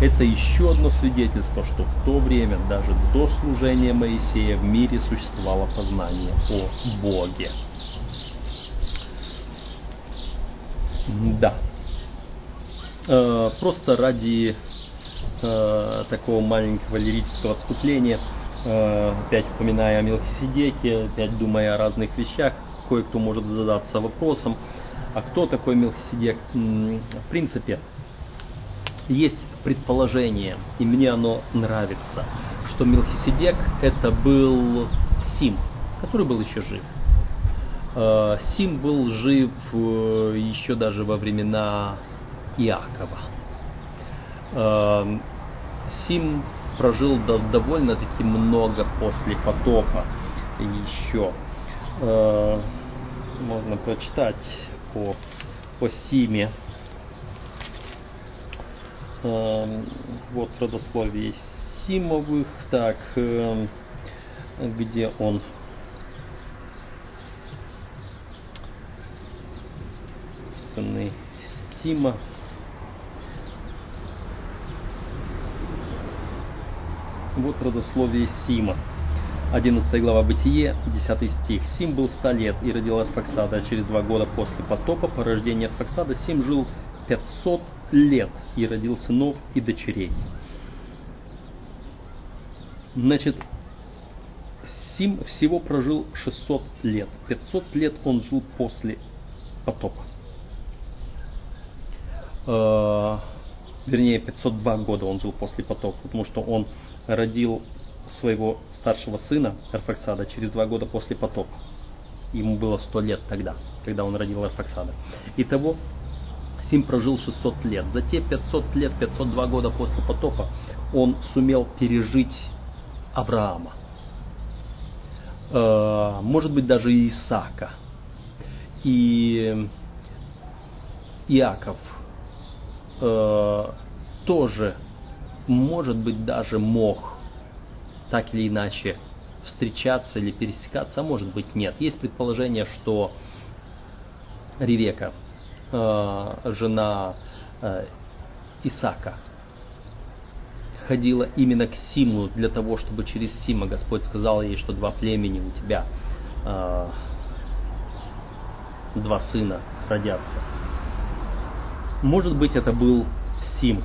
Это еще одно свидетельство, что в то время, даже до служения Моисея, в мире существовало познание о Боге. Да. Э, просто ради э, такого маленького лирического отступления, э, опять упоминая о Мелхиседеке, опять думая о разных вещах, кое-кто может задаться вопросом, а кто такой Мелхиседек? В принципе, есть предположение, и мне оно нравится, что Мелхиседек это был Сим, который был еще жив. Э, Сим был жив э, еще даже во времена Иакова. Сим прожил довольно-таки много после потопа еще. Э, можно прочитать по, по Симе. Эм, вот родословие Симовых. Так, эм, где он? Сыны Сима. Вот родословие Сима. 11 глава Бытие, 10 стих. Сим был 100 лет и родил Арфаксада, а через два года после потопа по рождению Арфаксада Сим жил 500 лет и родил сынов и дочерей. Значит, Сим всего прожил 600 лет. 500 лет он жил после потопа. Э, вернее, 502 года он жил после потопа, потому что он родил своего старшего сына Арфаксада через два года после потопа. Ему было сто лет тогда, когда он родил Арфаксада. Итого Сим прожил 600 лет. За те 500 лет, 502 года после потопа, он сумел пережить Авраама. Э, может быть, даже Исаака. И Иаков э, тоже, может быть, даже мог так или иначе встречаться или пересекаться, а может быть нет. Есть предположение, что Ревека, э, жена э, Исака, ходила именно к Симу для того, чтобы через Сима Господь сказал ей, что два племени у тебя, э, два сына родятся. Может быть, это был Сим.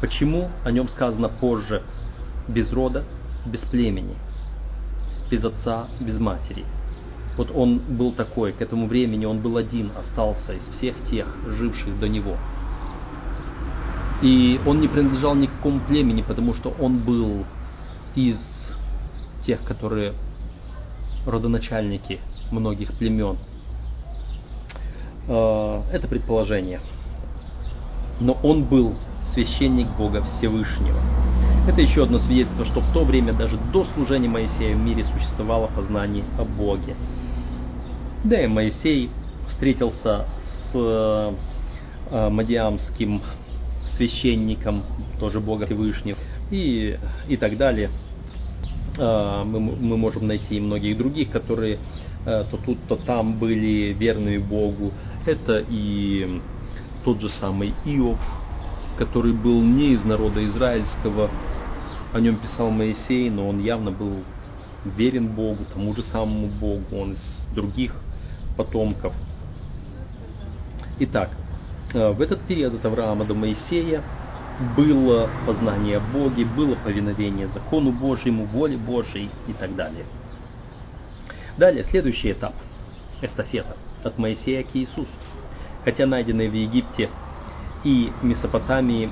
Почему о нем сказано позже? Без рода, без племени, без отца, без матери. Вот он был такой, к этому времени он был один, остался из всех тех, живших до него. И он не принадлежал ни к какому племени, потому что он был из тех, которые родоначальники многих племен. Э, это предположение. Но он был священник Бога Всевышнего. Это еще одно свидетельство, что в то время даже до служения Моисея в мире существовало познание о Боге. Да и Моисей встретился с э, Мадиамским священником, тоже Бога Всевышнего, и, и так далее. Э, мы, мы можем найти и многих других, которые э, то тут, то там были верны Богу. Это и тот же самый Иов, который был не из народа израильского, о нем писал Моисей, но он явно был верен Богу, тому же самому Богу, он из других потомков. Итак, э, в этот период от Авраама до Моисея было познание Боге, было повиновение закону Божьему, воле Божьей и так далее. Далее, следующий этап – эстафета от Моисея к Иисусу. Хотя найденные в Египте и Месопотамии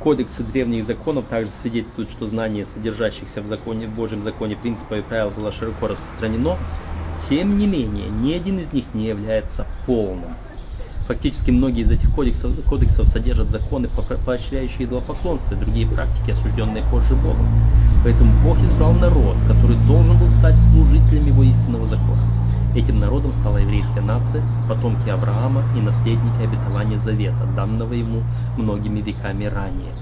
кодексы древних законов также свидетельствуют, что знание содержащихся в законе, в Божьем законе принципов и правил было широко распространено, тем не менее, ни один из них не является полным. Фактически многие из этих кодексов, кодексов содержат законы, поощряющие идолопоклонство и другие практики, осужденные позже Богом. Поэтому Бог избрал народ, который должен был стать служителем его истинного закона. Этим народом стала еврейская нация, потомки Авраама и наследники обетования Завета, данного ему многими веками ранее.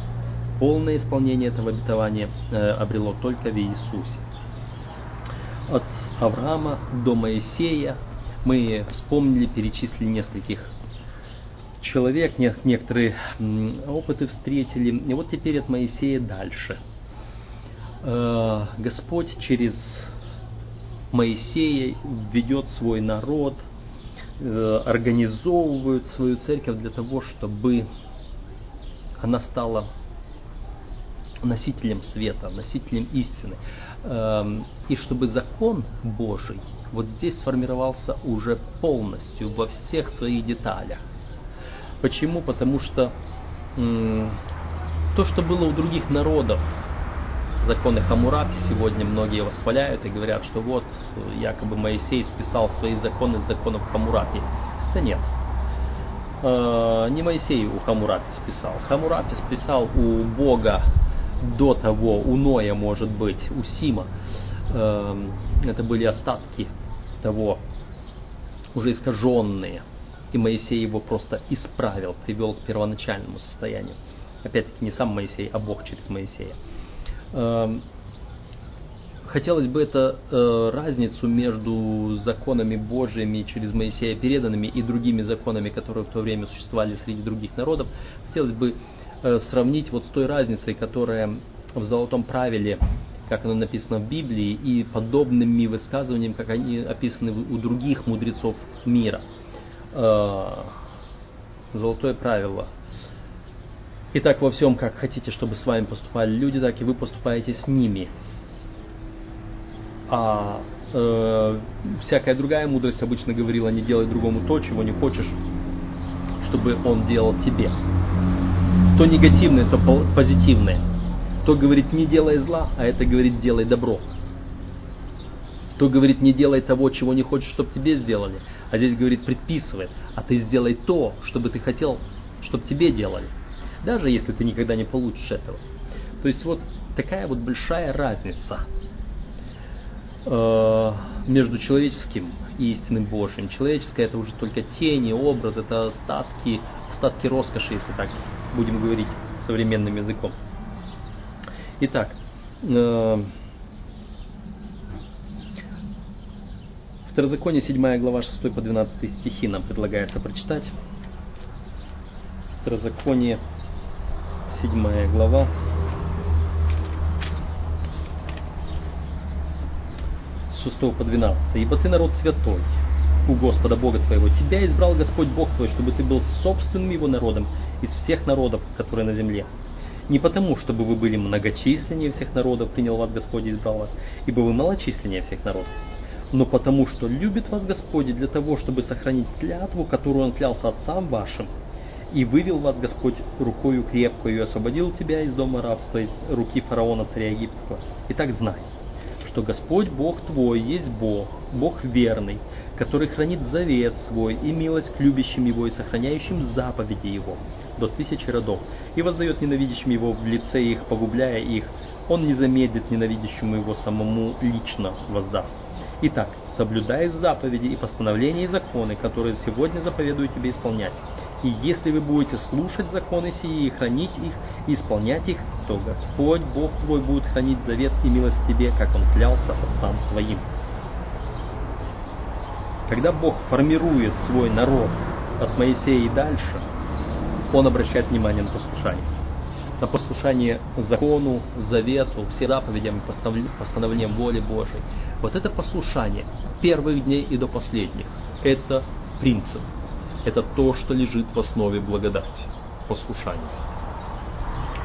Полное исполнение этого обетования э, обрело только в Иисусе. От Авраама до Моисея мы вспомнили, перечислили нескольких человек, некоторые опыты встретили. И вот теперь от Моисея дальше. Э, Господь через Моисея ведет свой народ, э, организовывают свою церковь для того, чтобы она стала носителем света, носителем истины. Эм, и чтобы закон Божий вот здесь сформировался уже полностью, во всех своих деталях. Почему? Потому что то, что было у других народов, законы Хамурапи сегодня многие восхваляют и говорят, что вот якобы Моисей списал свои законы с законов Хамурапи. Да нет. Э, не Моисей у Хамурапи списал. Хамурапи списал у Бога до того, у Ноя, может быть, у Сима. Э, это были остатки того, уже искаженные. И Моисей его просто исправил, привел к первоначальному состоянию. Опять-таки не сам Моисей, а Бог через Моисея. Эм, хотелось бы это э, разницу между законами Божьими через Моисея переданными и другими законами, которые в то время существовали среди других народов, хотелось бы э, сравнить вот с той разницей, которая в золотом правиле, как оно написано в Библии, и подобными высказываниями, как они описаны у других мудрецов мира. Э, золотое правило – и так во всем, как хотите, чтобы с вами поступали люди, так и вы поступаете с ними. А э, всякая другая мудрость обычно говорила, не делай другому то, чего не хочешь, чтобы он делал тебе. То негативное, то позитивное. То говорит, не делай зла, а это говорит, делай добро. То говорит, не делай того, чего не хочешь, чтобы тебе сделали. А здесь говорит, предписывает, а ты сделай то, чтобы ты хотел, чтобы тебе делали даже если ты никогда не получишь этого. То есть вот такая вот большая разница э, между человеческим истинным Божьим. Человеческое это уже только тени, образ, это остатки, остатки роскоши, если так будем говорить современным языком. Итак, э, Второзаконие 7 глава 6 по 12 стихи нам предлагается прочитать. Второзаконие 7 глава с 6 по 12. «Ибо ты народ святой, у Господа Бога твоего. Тебя избрал Господь Бог твой, чтобы ты был собственным его народом из всех народов, которые на земле. Не потому, чтобы вы были многочисленнее всех народов, принял вас Господь и избрал вас, ибо вы малочисленнее всех народов но потому что любит вас Господь для того, чтобы сохранить клятву, которую Он клялся отцам вашим, и вывел вас Господь рукою крепкою и освободил тебя из дома рабства, из руки фараона царя египетского. Итак, знай, что Господь Бог твой есть Бог, Бог верный, который хранит завет свой и милость к любящим его и сохраняющим заповеди его до тысячи родов, и воздает ненавидящим его в лице их, погубляя их, он не замедлит ненавидящему его самому лично воздаст. Итак, соблюдай заповеди и постановления и законы, которые сегодня заповедую тебе исполнять. И если вы будете слушать законы сии и хранить их, и исполнять их, то Господь, Бог твой, будет хранить завет и милость тебе, как Он клялся отцам твоим. Когда Бог формирует свой народ от Моисея и дальше, Он обращает внимание на послушание на послушание закону, завету, всем заповедям и постановлениям воли Божией. Вот это послушание первых дней и до последних. Это принцип. Это то, что лежит в основе благодати. Послушание.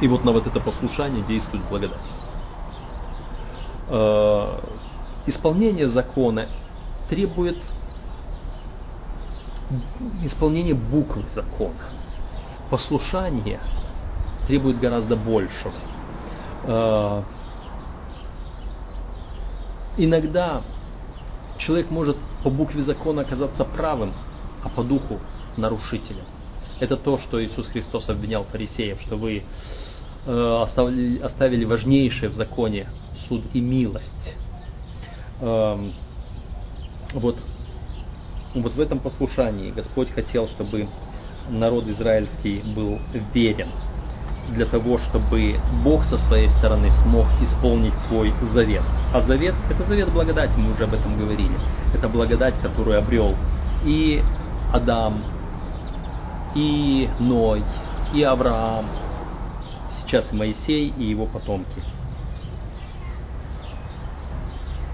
И вот на вот это послушание действует благодать. Э, исполнение закона требует исполнения буквы закона. Послушание требует гораздо большего. Э, иногда человек может по букве закона оказаться правым, а по духу нарушителем. Это то, что Иисус Христос обвинял фарисеев, что вы э, оставили, важнейшее в законе суд и милость. Эм, вот, вот в этом послушании Господь хотел, чтобы народ израильский был верен для того, чтобы Бог со своей стороны смог исполнить свой завет. А завет – это завет благодати, мы уже об этом говорили. Это благодать, которую обрел и Адам, и Ной, и Авраам, сейчас Моисей, и его потомки.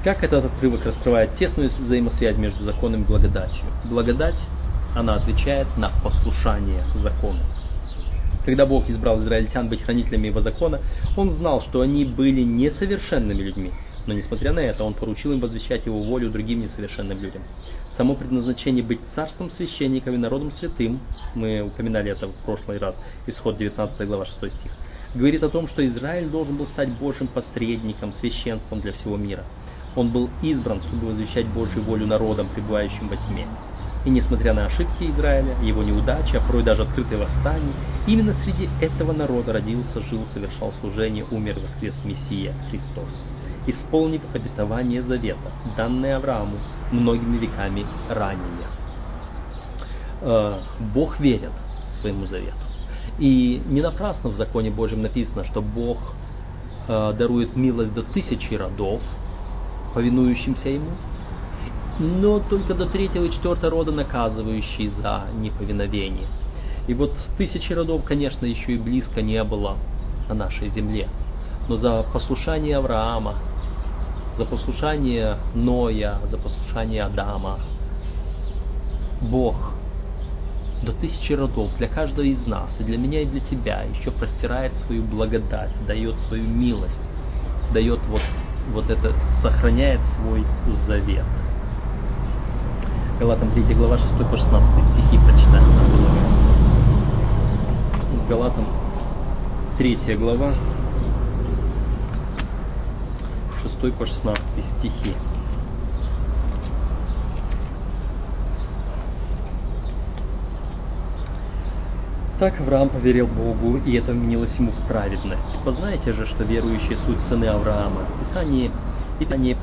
Как этот отрывок раскрывает тесную взаимосвязь между законом и благодатью? Благодать, она отвечает на послушание закону. Когда Бог избрал израильтян быть хранителями его закона, он знал, что они были несовершенными людьми, но несмотря на это, он поручил им возвещать его волю другим несовершенным людям. Само предназначение быть царством священником и народом святым, мы упоминали это в прошлый раз, исход 19 глава 6 стих, говорит о том, что Израиль должен был стать Божьим посредником, священством для всего мира. Он был избран, чтобы возвещать Божью волю народам, пребывающим во тьме. И несмотря на ошибки Израиля, его неудачи, а порой даже открытые восстания, именно среди этого народа родился, жил, совершал служение, умер воскрес Мессия Христос, исполнив обетование завета, данное Аврааму многими веками ранее. Э, Бог верен своему завету. И не напрасно в законе Божьем написано, что Бог э, дарует милость до тысячи родов, повинующимся Ему, но только до третьего и четвертого рода наказывающий за неповиновение. И вот тысячи родов, конечно, еще и близко не было на нашей земле. Но за послушание Авраама, за послушание Ноя, за послушание Адама, Бог до тысячи родов для каждого из нас, и для меня, и для тебя, еще простирает свою благодать, дает свою милость, дает вот, вот это, сохраняет свой завет. Галатам 3 глава 6 по 16 стихи прочитаем. Галатам 3 глава 6 по 16 стихи. Так Авраам поверил Богу, и это вменилось ему в праведность. Познаете же, что верующие суть сыны Авраама. Писание, Писание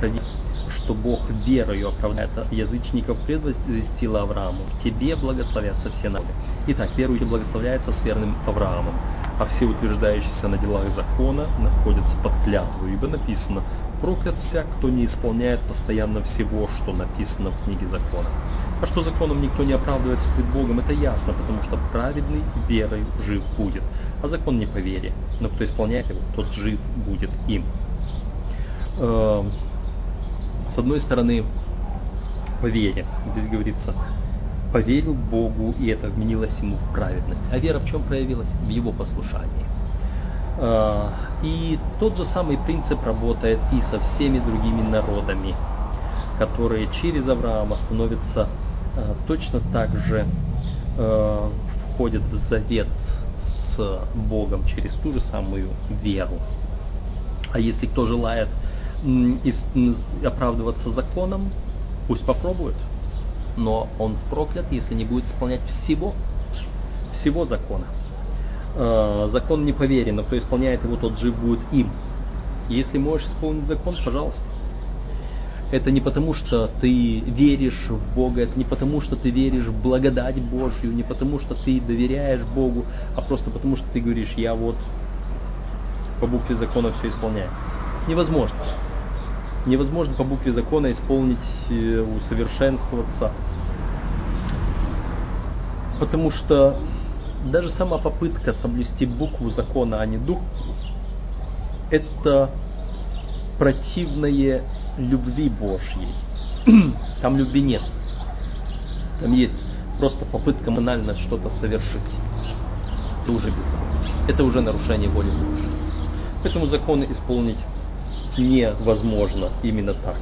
что Бог верою оправдает язычников, предвозвестил Аврааму. Тебе благословятся все народы. Итак, верующий благословляется с верным Авраамом, а все утверждающиеся на делах закона находятся под клятвой, ибо написано «Проклят всяк, кто не исполняет постоянно всего, что написано в книге закона». А что законом никто не оправдывается пред Богом, это ясно, потому что праведный верой жив будет, а закон не по вере, но кто исполняет его, тот жив будет им. С одной стороны, вере. Здесь говорится, поверил Богу, и это вменилось ему в праведность. А вера в чем проявилась? В его послушании. Э, и тот же самый принцип работает и со всеми другими народами, которые через Авраама становятся э, точно так же э, входят в завет с Богом через ту же самую веру. А если кто желает оправдываться законом, пусть попробует. Но он проклят, если не будет исполнять всего, всего закона. Э, закон не поверен, но кто исполняет его, тот жив будет им. Если можешь исполнить закон, пожалуйста. Это не потому, что ты веришь в Бога, это не потому, что ты веришь в благодать Божью, не потому, что ты доверяешь Богу, а просто потому, что ты говоришь, я вот по букве закона все исполняю. Невозможно невозможно по букве закона исполнить, э, усовершенствоваться. Потому что даже сама попытка соблюсти букву закона, а не дух, это противное любви Божьей. Там любви нет. Там есть просто попытка банально что-то совершить. Это уже беззаконие. Это уже нарушение воли Божьей. Поэтому законы исполнить невозможно именно так,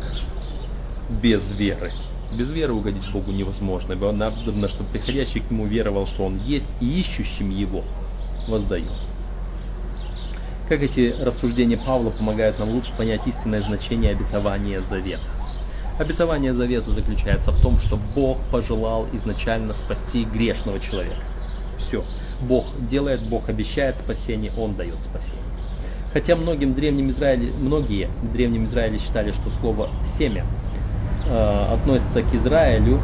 без веры. Без веры угодить Богу невозможно, ибо надо, чтобы приходящий к Нему веровал, что Он есть, и ищущим Его воздает. Как эти рассуждения Павла помогают нам лучше понять истинное значение обетования завета? Обетование завета заключается в том, что Бог пожелал изначально спасти грешного человека. Все. Бог делает, Бог обещает спасение, Он дает спасение. Хотя многим древним Израиле, многие в древнем Израиле считали, что слово «семя» э, относится к Израилю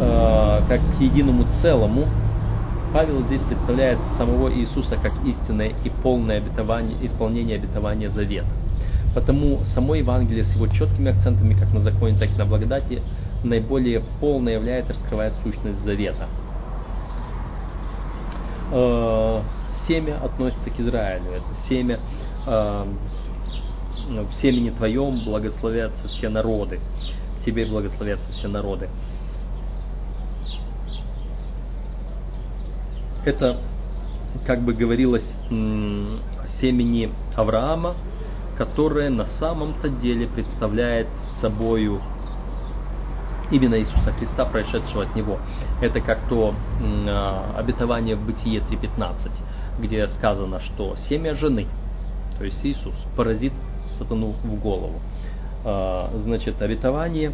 э, как к единому целому, Павел здесь представляет самого Иисуса как истинное и полное обетование, исполнение обетования завета. Потому само Евангелие с его четкими акцентами как на законе, так и на благодати наиболее полно являет и раскрывает сущность завета. Семя относится к Израилю. Это семя э, в семени твоем благословятся все народы. Тебе благословятся все народы. Это, как бы говорилось, семени Авраама, которое на самом-то деле представляет собою именно Иисуса Христа, прошедшего от Него. Это как то э, обетование в Бытие 3.15 где сказано, что семя жены, то есть Иисус, поразит сатану в голову. А, значит, обетование,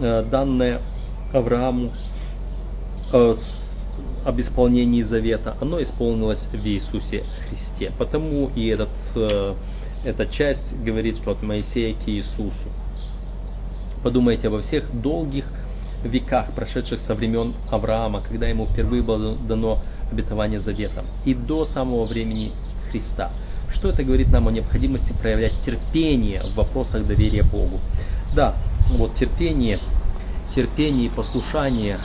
а, данное Аврааму а, об исполнении завета, оно исполнилось в Иисусе Христе. Потому и этот, эта часть говорит, что от Моисея к Иисусу. Подумайте обо всех долгих веках, прошедших со времен Авраама, когда ему впервые было дано обетование завета, и до самого времени Христа. Что это говорит нам о необходимости проявлять терпение в вопросах доверия Богу? Да, вот терпение, терпение и послушание.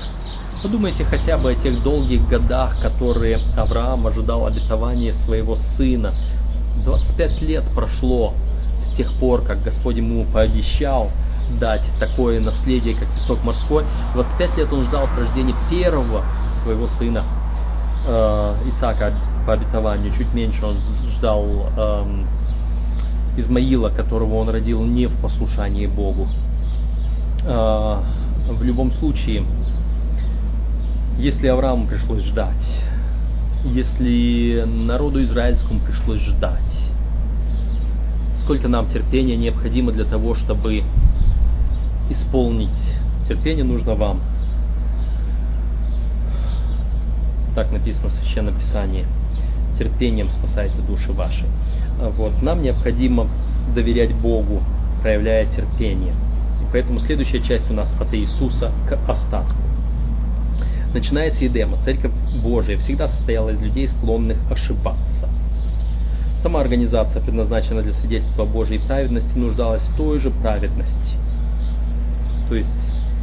Подумайте хотя бы о тех долгих годах, которые Авраам ожидал обетования своего сына. 25 лет прошло с тех пор, как Господь ему пообещал дать такое наследие, как песок морской. 25 лет он ждал рождения первого своего сына э, Исаака по обетованию, чуть меньше он ждал э, Измаила, которого он родил не в послушании Богу. Э, в любом случае, если Аврааму пришлось ждать, если народу израильскому пришлось ждать, сколько нам терпения необходимо для того, чтобы исполнить. Терпение нужно вам. Так написано в Священном Писании. Терпением спасайте души ваши. Вот. Нам необходимо доверять Богу, проявляя терпение. Поэтому следующая часть у нас от Иисуса к остатку. Начиная с Едема, Церковь Божия всегда состояла из людей, склонных ошибаться. Сама организация, предназначенная для свидетельства Божьей праведности, нуждалась в той же праведности. То есть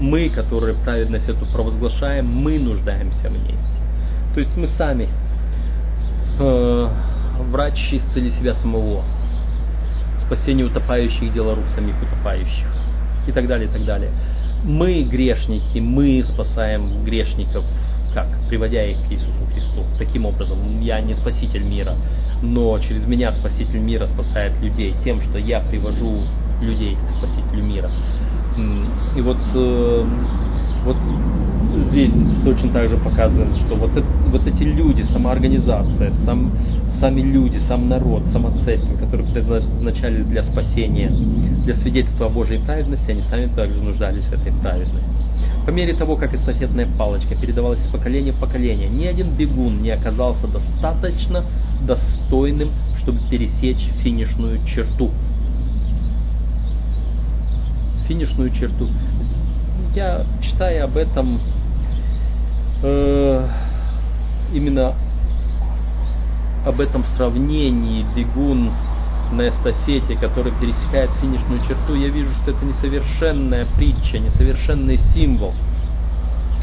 мы, которые праведность эту провозглашаем, мы нуждаемся в ней. То есть мы сами, э, врач исцели себя самого, спасение утопающих, дело рук самих утопающих и так далее, и так далее. Мы грешники, мы спасаем грешников, как? Приводя их к Иисусу Христу. Таким образом, я не спаситель мира, но через меня спаситель мира спасает людей тем, что я привожу людей к спасителю мира. И вот, э, вот здесь точно так же показываем, что вот, это, вот эти люди, самоорганизация, сам, сами люди, сам народ, сама церковь, которые предназначались для спасения, для свидетельства о Божьей праведности, они сами также нуждались в этой праведности. По мере того, как эстафетная палочка передавалась из поколения в поколение, ни один бегун не оказался достаточно достойным, чтобы пересечь финишную черту финишную черту. Я читая об этом э, именно об этом сравнении бегун на эстафете, который пересекает финишную черту, я вижу, что это несовершенная притча, несовершенный символ.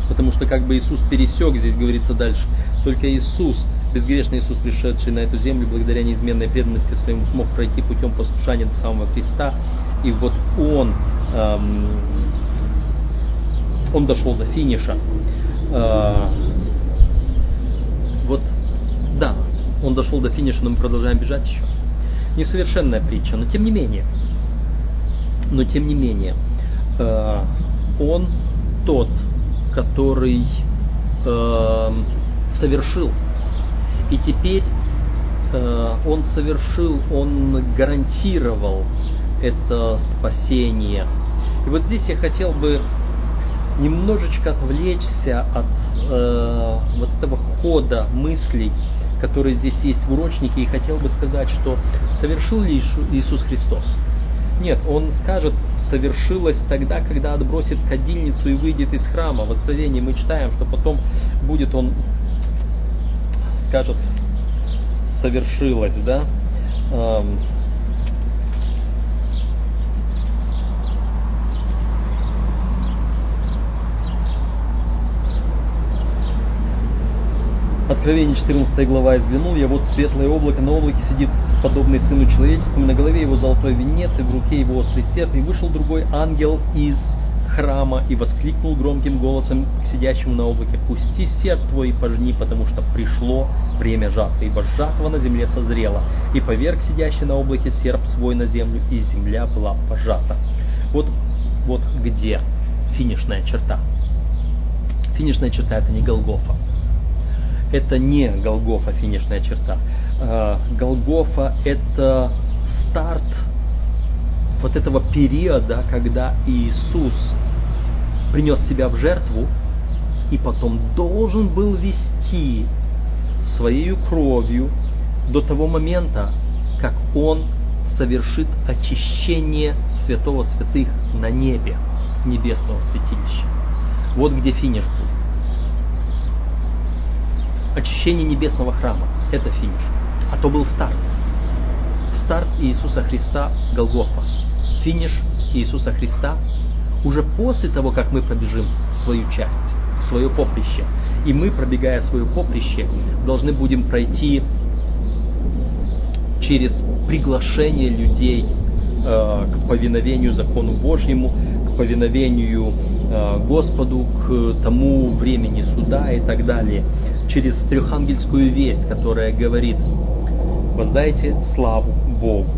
Потому что как бы Иисус пересек, здесь говорится дальше, только Иисус, безгрешный Иисус, пришедший на эту землю, благодаря неизменной преданности своему, смог пройти путем послушания до самого Христа. И вот Он эм, он дошел до финиша. Э, вот, да, он дошел до финиша, но мы продолжаем бежать еще. Несовершенная притча, но тем не менее, но тем не менее, э, он тот, который э, совершил. И теперь он совершил, он гарантировал это спасение. И вот здесь я хотел бы немножечко отвлечься от э, вот этого хода мыслей, которые здесь есть в урочнике, и хотел бы сказать, что совершил ли Иисус Христос? Нет, он скажет, совершилось тогда, когда отбросит кадильницу и выйдет из храма. В Откровении мы читаем, что потом будет он, скажет, совершилось, да? Откровение 14 глава и взглянул я, вот светлое облако, на облаке сидит подобный сыну человеческому, на голове его золотой венец, и в руке его острый серп, и вышел другой ангел из храма и воскликнул громким голосом к сидящему на облаке, «Пусти серп твой и пожни, потому что пришло время жатвы, ибо жатва на земле созрела, и поверг сидящий на облаке серп свой на землю, и земля была пожата». Вот, вот где финишная черта. Финишная черта – это не Голгофа это не Голгофа, финишная черта. А, Голгофа это старт вот этого периода, когда Иисус принес себя в жертву и потом должен был вести своей кровью до того момента, как Он совершит очищение святого святых на небе, небесного святилища. Вот где финиш будет очищение небесного храма. Это финиш. А то был старт. Старт Иисуса Христа Голгофа. Финиш Иисуса Христа уже после того, как мы пробежим свою часть, свое поприще. И мы, пробегая свое поприще, должны будем пройти через приглашение людей э, к повиновению закону Божьему, к повиновению э, Господу, к тому времени суда и так далее через трехангельскую весть, которая говорит «Воздайте славу Богу».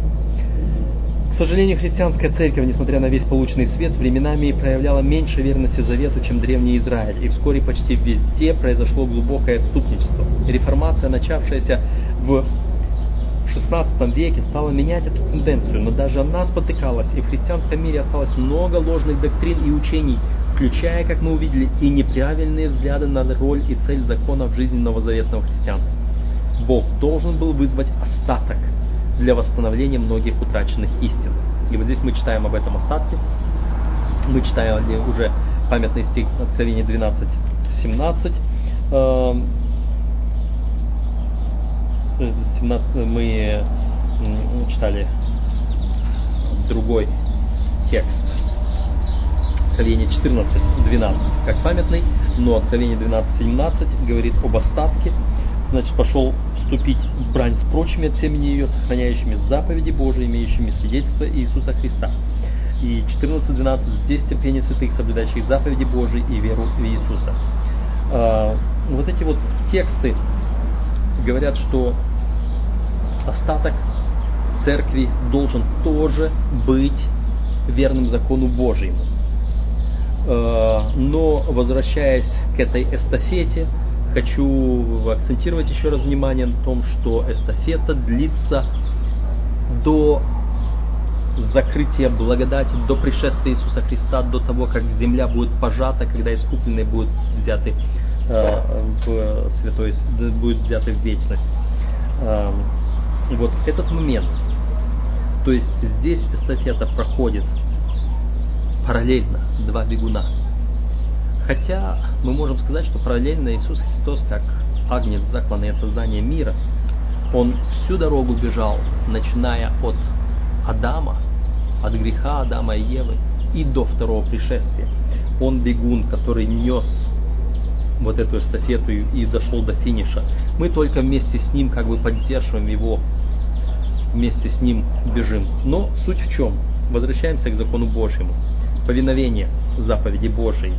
К сожалению, христианская церковь, несмотря на весь полученный свет, временами проявляла меньше верности завету, чем древний Израиль, и вскоре почти везде произошло глубокое отступничество. Реформация, начавшаяся в XVI веке, стала менять эту тенденцию, но даже она спотыкалась, и в христианском мире осталось много ложных доктрин и учений, включая, как мы увидели, и неправильные взгляды на роль и цель закона в жизни новозаветного христианства. Бог должен был вызвать остаток для восстановления многих утраченных истин. И вот здесь мы читаем об этом остатке. Мы читали уже памятный стих Откровения 12, 17. 17 мы читали другой текст. Откровение 14, 12, как памятный, но Откровение 12, 17 говорит об остатке, значит, пошел вступить в брань с прочими от семени ее, сохраняющими заповеди Божии, имеющими свидетельство Иисуса Христа. И 14-12 здесь терпение святых, соблюдающих заповеди Божии и веру в Иисуса. А, вот эти вот тексты говорят, что остаток церкви должен тоже быть верным закону Божьему. А, но возвращаясь к этой эстафете, хочу акцентировать еще раз внимание на том, что эстафета длится до закрытия благодати, до пришествия Иисуса Христа, до того, как земля будет пожата, когда искупленные будут взяты э, в святой, будут взяты в вечность. Э, вот этот момент, то есть здесь эстафета проходит параллельно два бегуна – Хотя мы можем сказать, что параллельно Иисус Христос, как агнец, закланный от создания мира, он всю дорогу бежал, начиная от Адама, от греха Адама и Евы, и до второго пришествия. Он бегун, который нес вот эту эстафету и дошел до финиша. Мы только вместе с ним как бы поддерживаем его, вместе с ним бежим. Но суть в чем? Возвращаемся к закону Божьему. Повиновение заповеди Божьей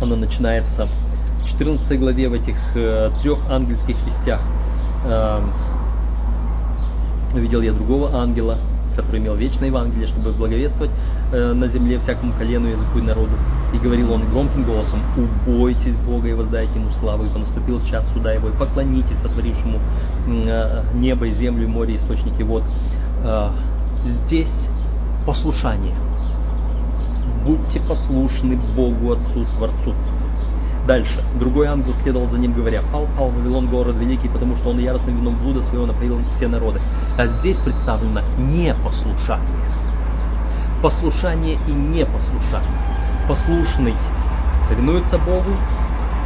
она начинается в 14 главе в этих э, трех ангельских вестях. Э, видел я другого ангела, который имел вечное Евангелие, чтобы благовествовать э, на земле всякому колену, языку и народу. И говорил он громким голосом, убойтесь Бога и воздайте Ему славу, ибо наступил час суда Его, и поклонитесь сотворившему э, небо и землю, и море, и источники вод. Э, здесь послушание – будьте послушны Богу Отцу Творцу. Дальше. Другой ангел следовал за ним, говоря, «Пал, пал, Вавилон, город великий, потому что он яростным вином блуда своего напоил все народы». А здесь представлено непослушание. Послушание и непослушание. Послушный повинуется Богу,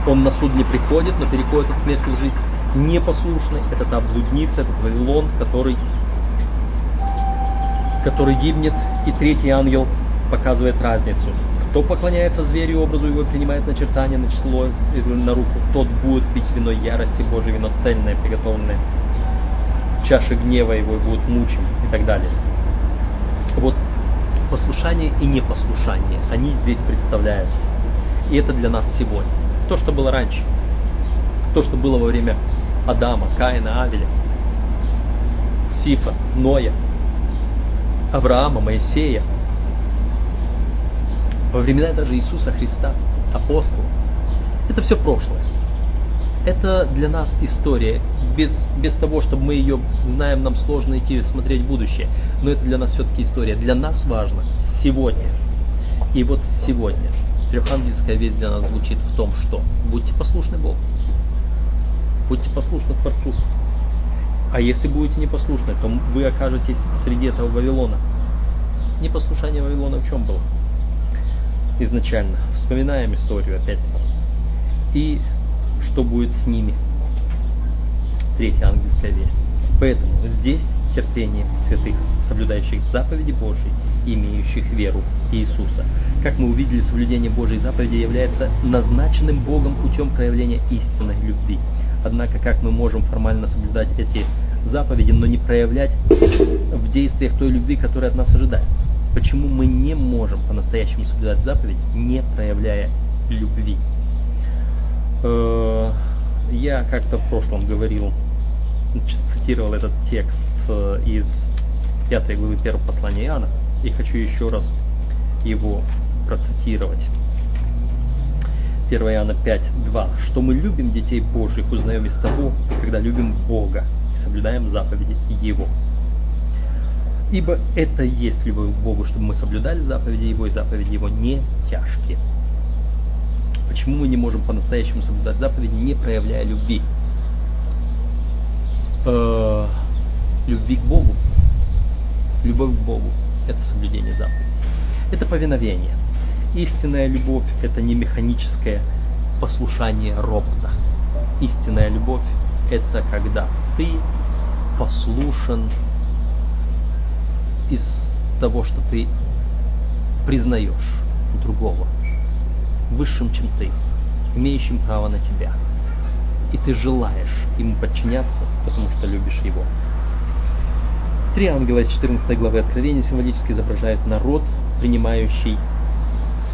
он на суд не приходит, но переходит от смерти в жизнь. Непослушный – это та блудница, этот Вавилон, который, который гибнет. И третий ангел показывает разницу. Кто поклоняется зверю образу его и принимает начертание на число на руку, тот будет пить вино ярости Божьей, вино цельное, приготовленное. Чаши гнева его и будут мучим и так далее. Вот послушание и непослушание, они здесь представляются. И это для нас сегодня. То, что было раньше. То, что было во время Адама, Каина, Авеля, Сифа, Ноя, Авраама, Моисея – во времена даже Иисуса Христа, апостолов. Это все прошлое. Это для нас история. Без, без того, чтобы мы ее знаем, нам сложно идти смотреть будущее. Но это для нас все-таки история. Для нас важно сегодня. И вот сегодня трехангельская весть для нас звучит в том, что будьте послушны Богу. Будьте послушны Творцу. А если будете непослушны, то вы окажетесь среди этого Вавилона. Непослушание Вавилона в чем было? Изначально. Вспоминаем историю опять. И что будет с ними. Третья ангельская весть. Поэтому здесь терпение святых, соблюдающих заповеди Божьи, имеющих веру Иисуса. Как мы увидели, соблюдение Божьей заповеди является назначенным Богом путем проявления истинной любви. Однако, как мы можем формально соблюдать эти заповеди, но не проявлять в действиях той любви, которая от нас ожидается? Почему мы не можем по-настоящему соблюдать заповедь, не проявляя любви? Э, я как-то в прошлом говорил, цитировал этот текст э, из 5 главы 1 послания Иоанна, и хочу еще раз его процитировать. 1 Иоанна 5, 2. Что мы любим детей Божьих, узнаем из того, когда любим Бога и соблюдаем заповеди Его. Ибо это есть любовь к Богу, чтобы мы соблюдали заповеди Его, и заповеди Его не тяжкие. Почему мы не можем по-настоящему соблюдать заповеди, не проявляя любви? Э, любви к Богу. Любовь к Богу – это соблюдение заповедей. Это повиновение. Истинная любовь – это не механическое послушание робота. Истинная любовь – это когда ты послушен из того, что ты признаешь другого высшим, чем ты, имеющим право на тебя. И ты желаешь ему подчиняться, потому что любишь его. Три ангела из 14 главы Откровения символически изображают народ, принимающий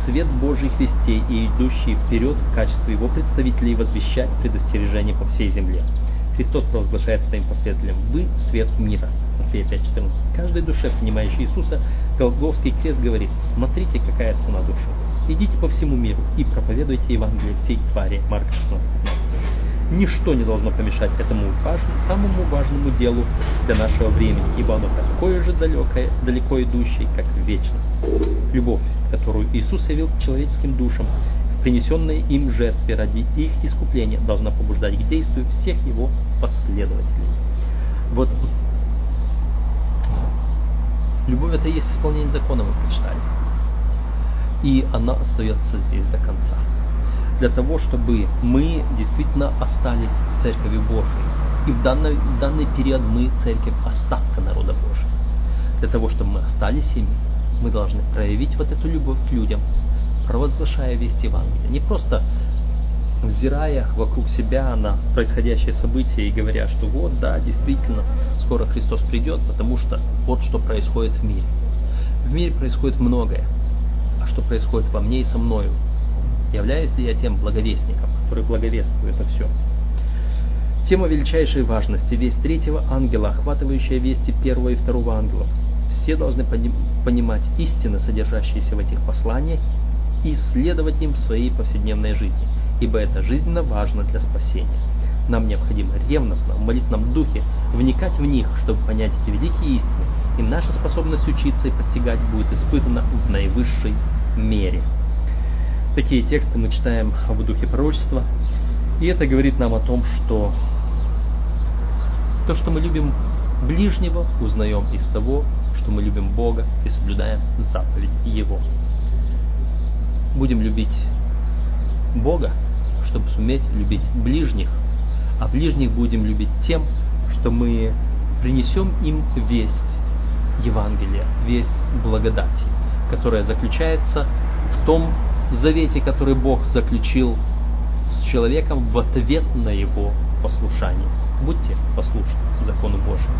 свет Божий Христе и идущий вперед в качестве его представителей возвещать предостережение по всей земле. Христос провозглашает своим последователям «Вы – свет мира». Матфея 5.14. Каждой душе, принимающей Иисуса, Голговский крест говорит «Смотрите, какая цена души. Идите по всему миру и проповедуйте Евангелие всей твари». Марк 16.15. Ничто не должно помешать этому важному, самому важному делу для нашего времени, ибо оно такое же далекое, далеко идущее, как вечность. Любовь, которую Иисус явил к человеческим душам, принесенные им жертвы ради их искупления, должна побуждать к действию всех его последователей. Вот любовь это и есть исполнение закона, мы прочитали. И она остается здесь до конца. Для того, чтобы мы действительно остались Церковью Божией. И в данный, в данный период мы церковь остатка народа Божьего. Для того, чтобы мы остались ими, мы должны проявить вот эту любовь к людям, провозглашая весть Евангелия. Не просто взирая вокруг себя на происходящее события и говоря, что вот, да, действительно, скоро Христос придет, потому что вот что происходит в мире. В мире происходит многое. А что происходит во мне и со мною? Являюсь ли я тем благовестником, который благовествует это все? Тема величайшей важности, весть третьего ангела, охватывающая вести первого и второго ангелов. Все должны понимать истины, содержащиеся в этих посланиях, и следовать им в своей повседневной жизни, ибо это жизненно важно для спасения. Нам необходимо ревностно, в молитвенном духе, вникать в них, чтобы понять эти великие истины, и наша способность учиться и постигать будет испытана в наивысшей мере. Такие тексты мы читаем в духе пророчества, и это говорит нам о том, что то, что мы любим ближнего, узнаем из того, что мы любим Бога и соблюдаем заповедь Его будем любить Бога, чтобы суметь любить ближних, а ближних будем любить тем, что мы принесем им весть Евангелия, весть благодати, которая заключается в том завете, который Бог заключил с человеком в ответ на его послушание. Будьте послушны закону Божьему.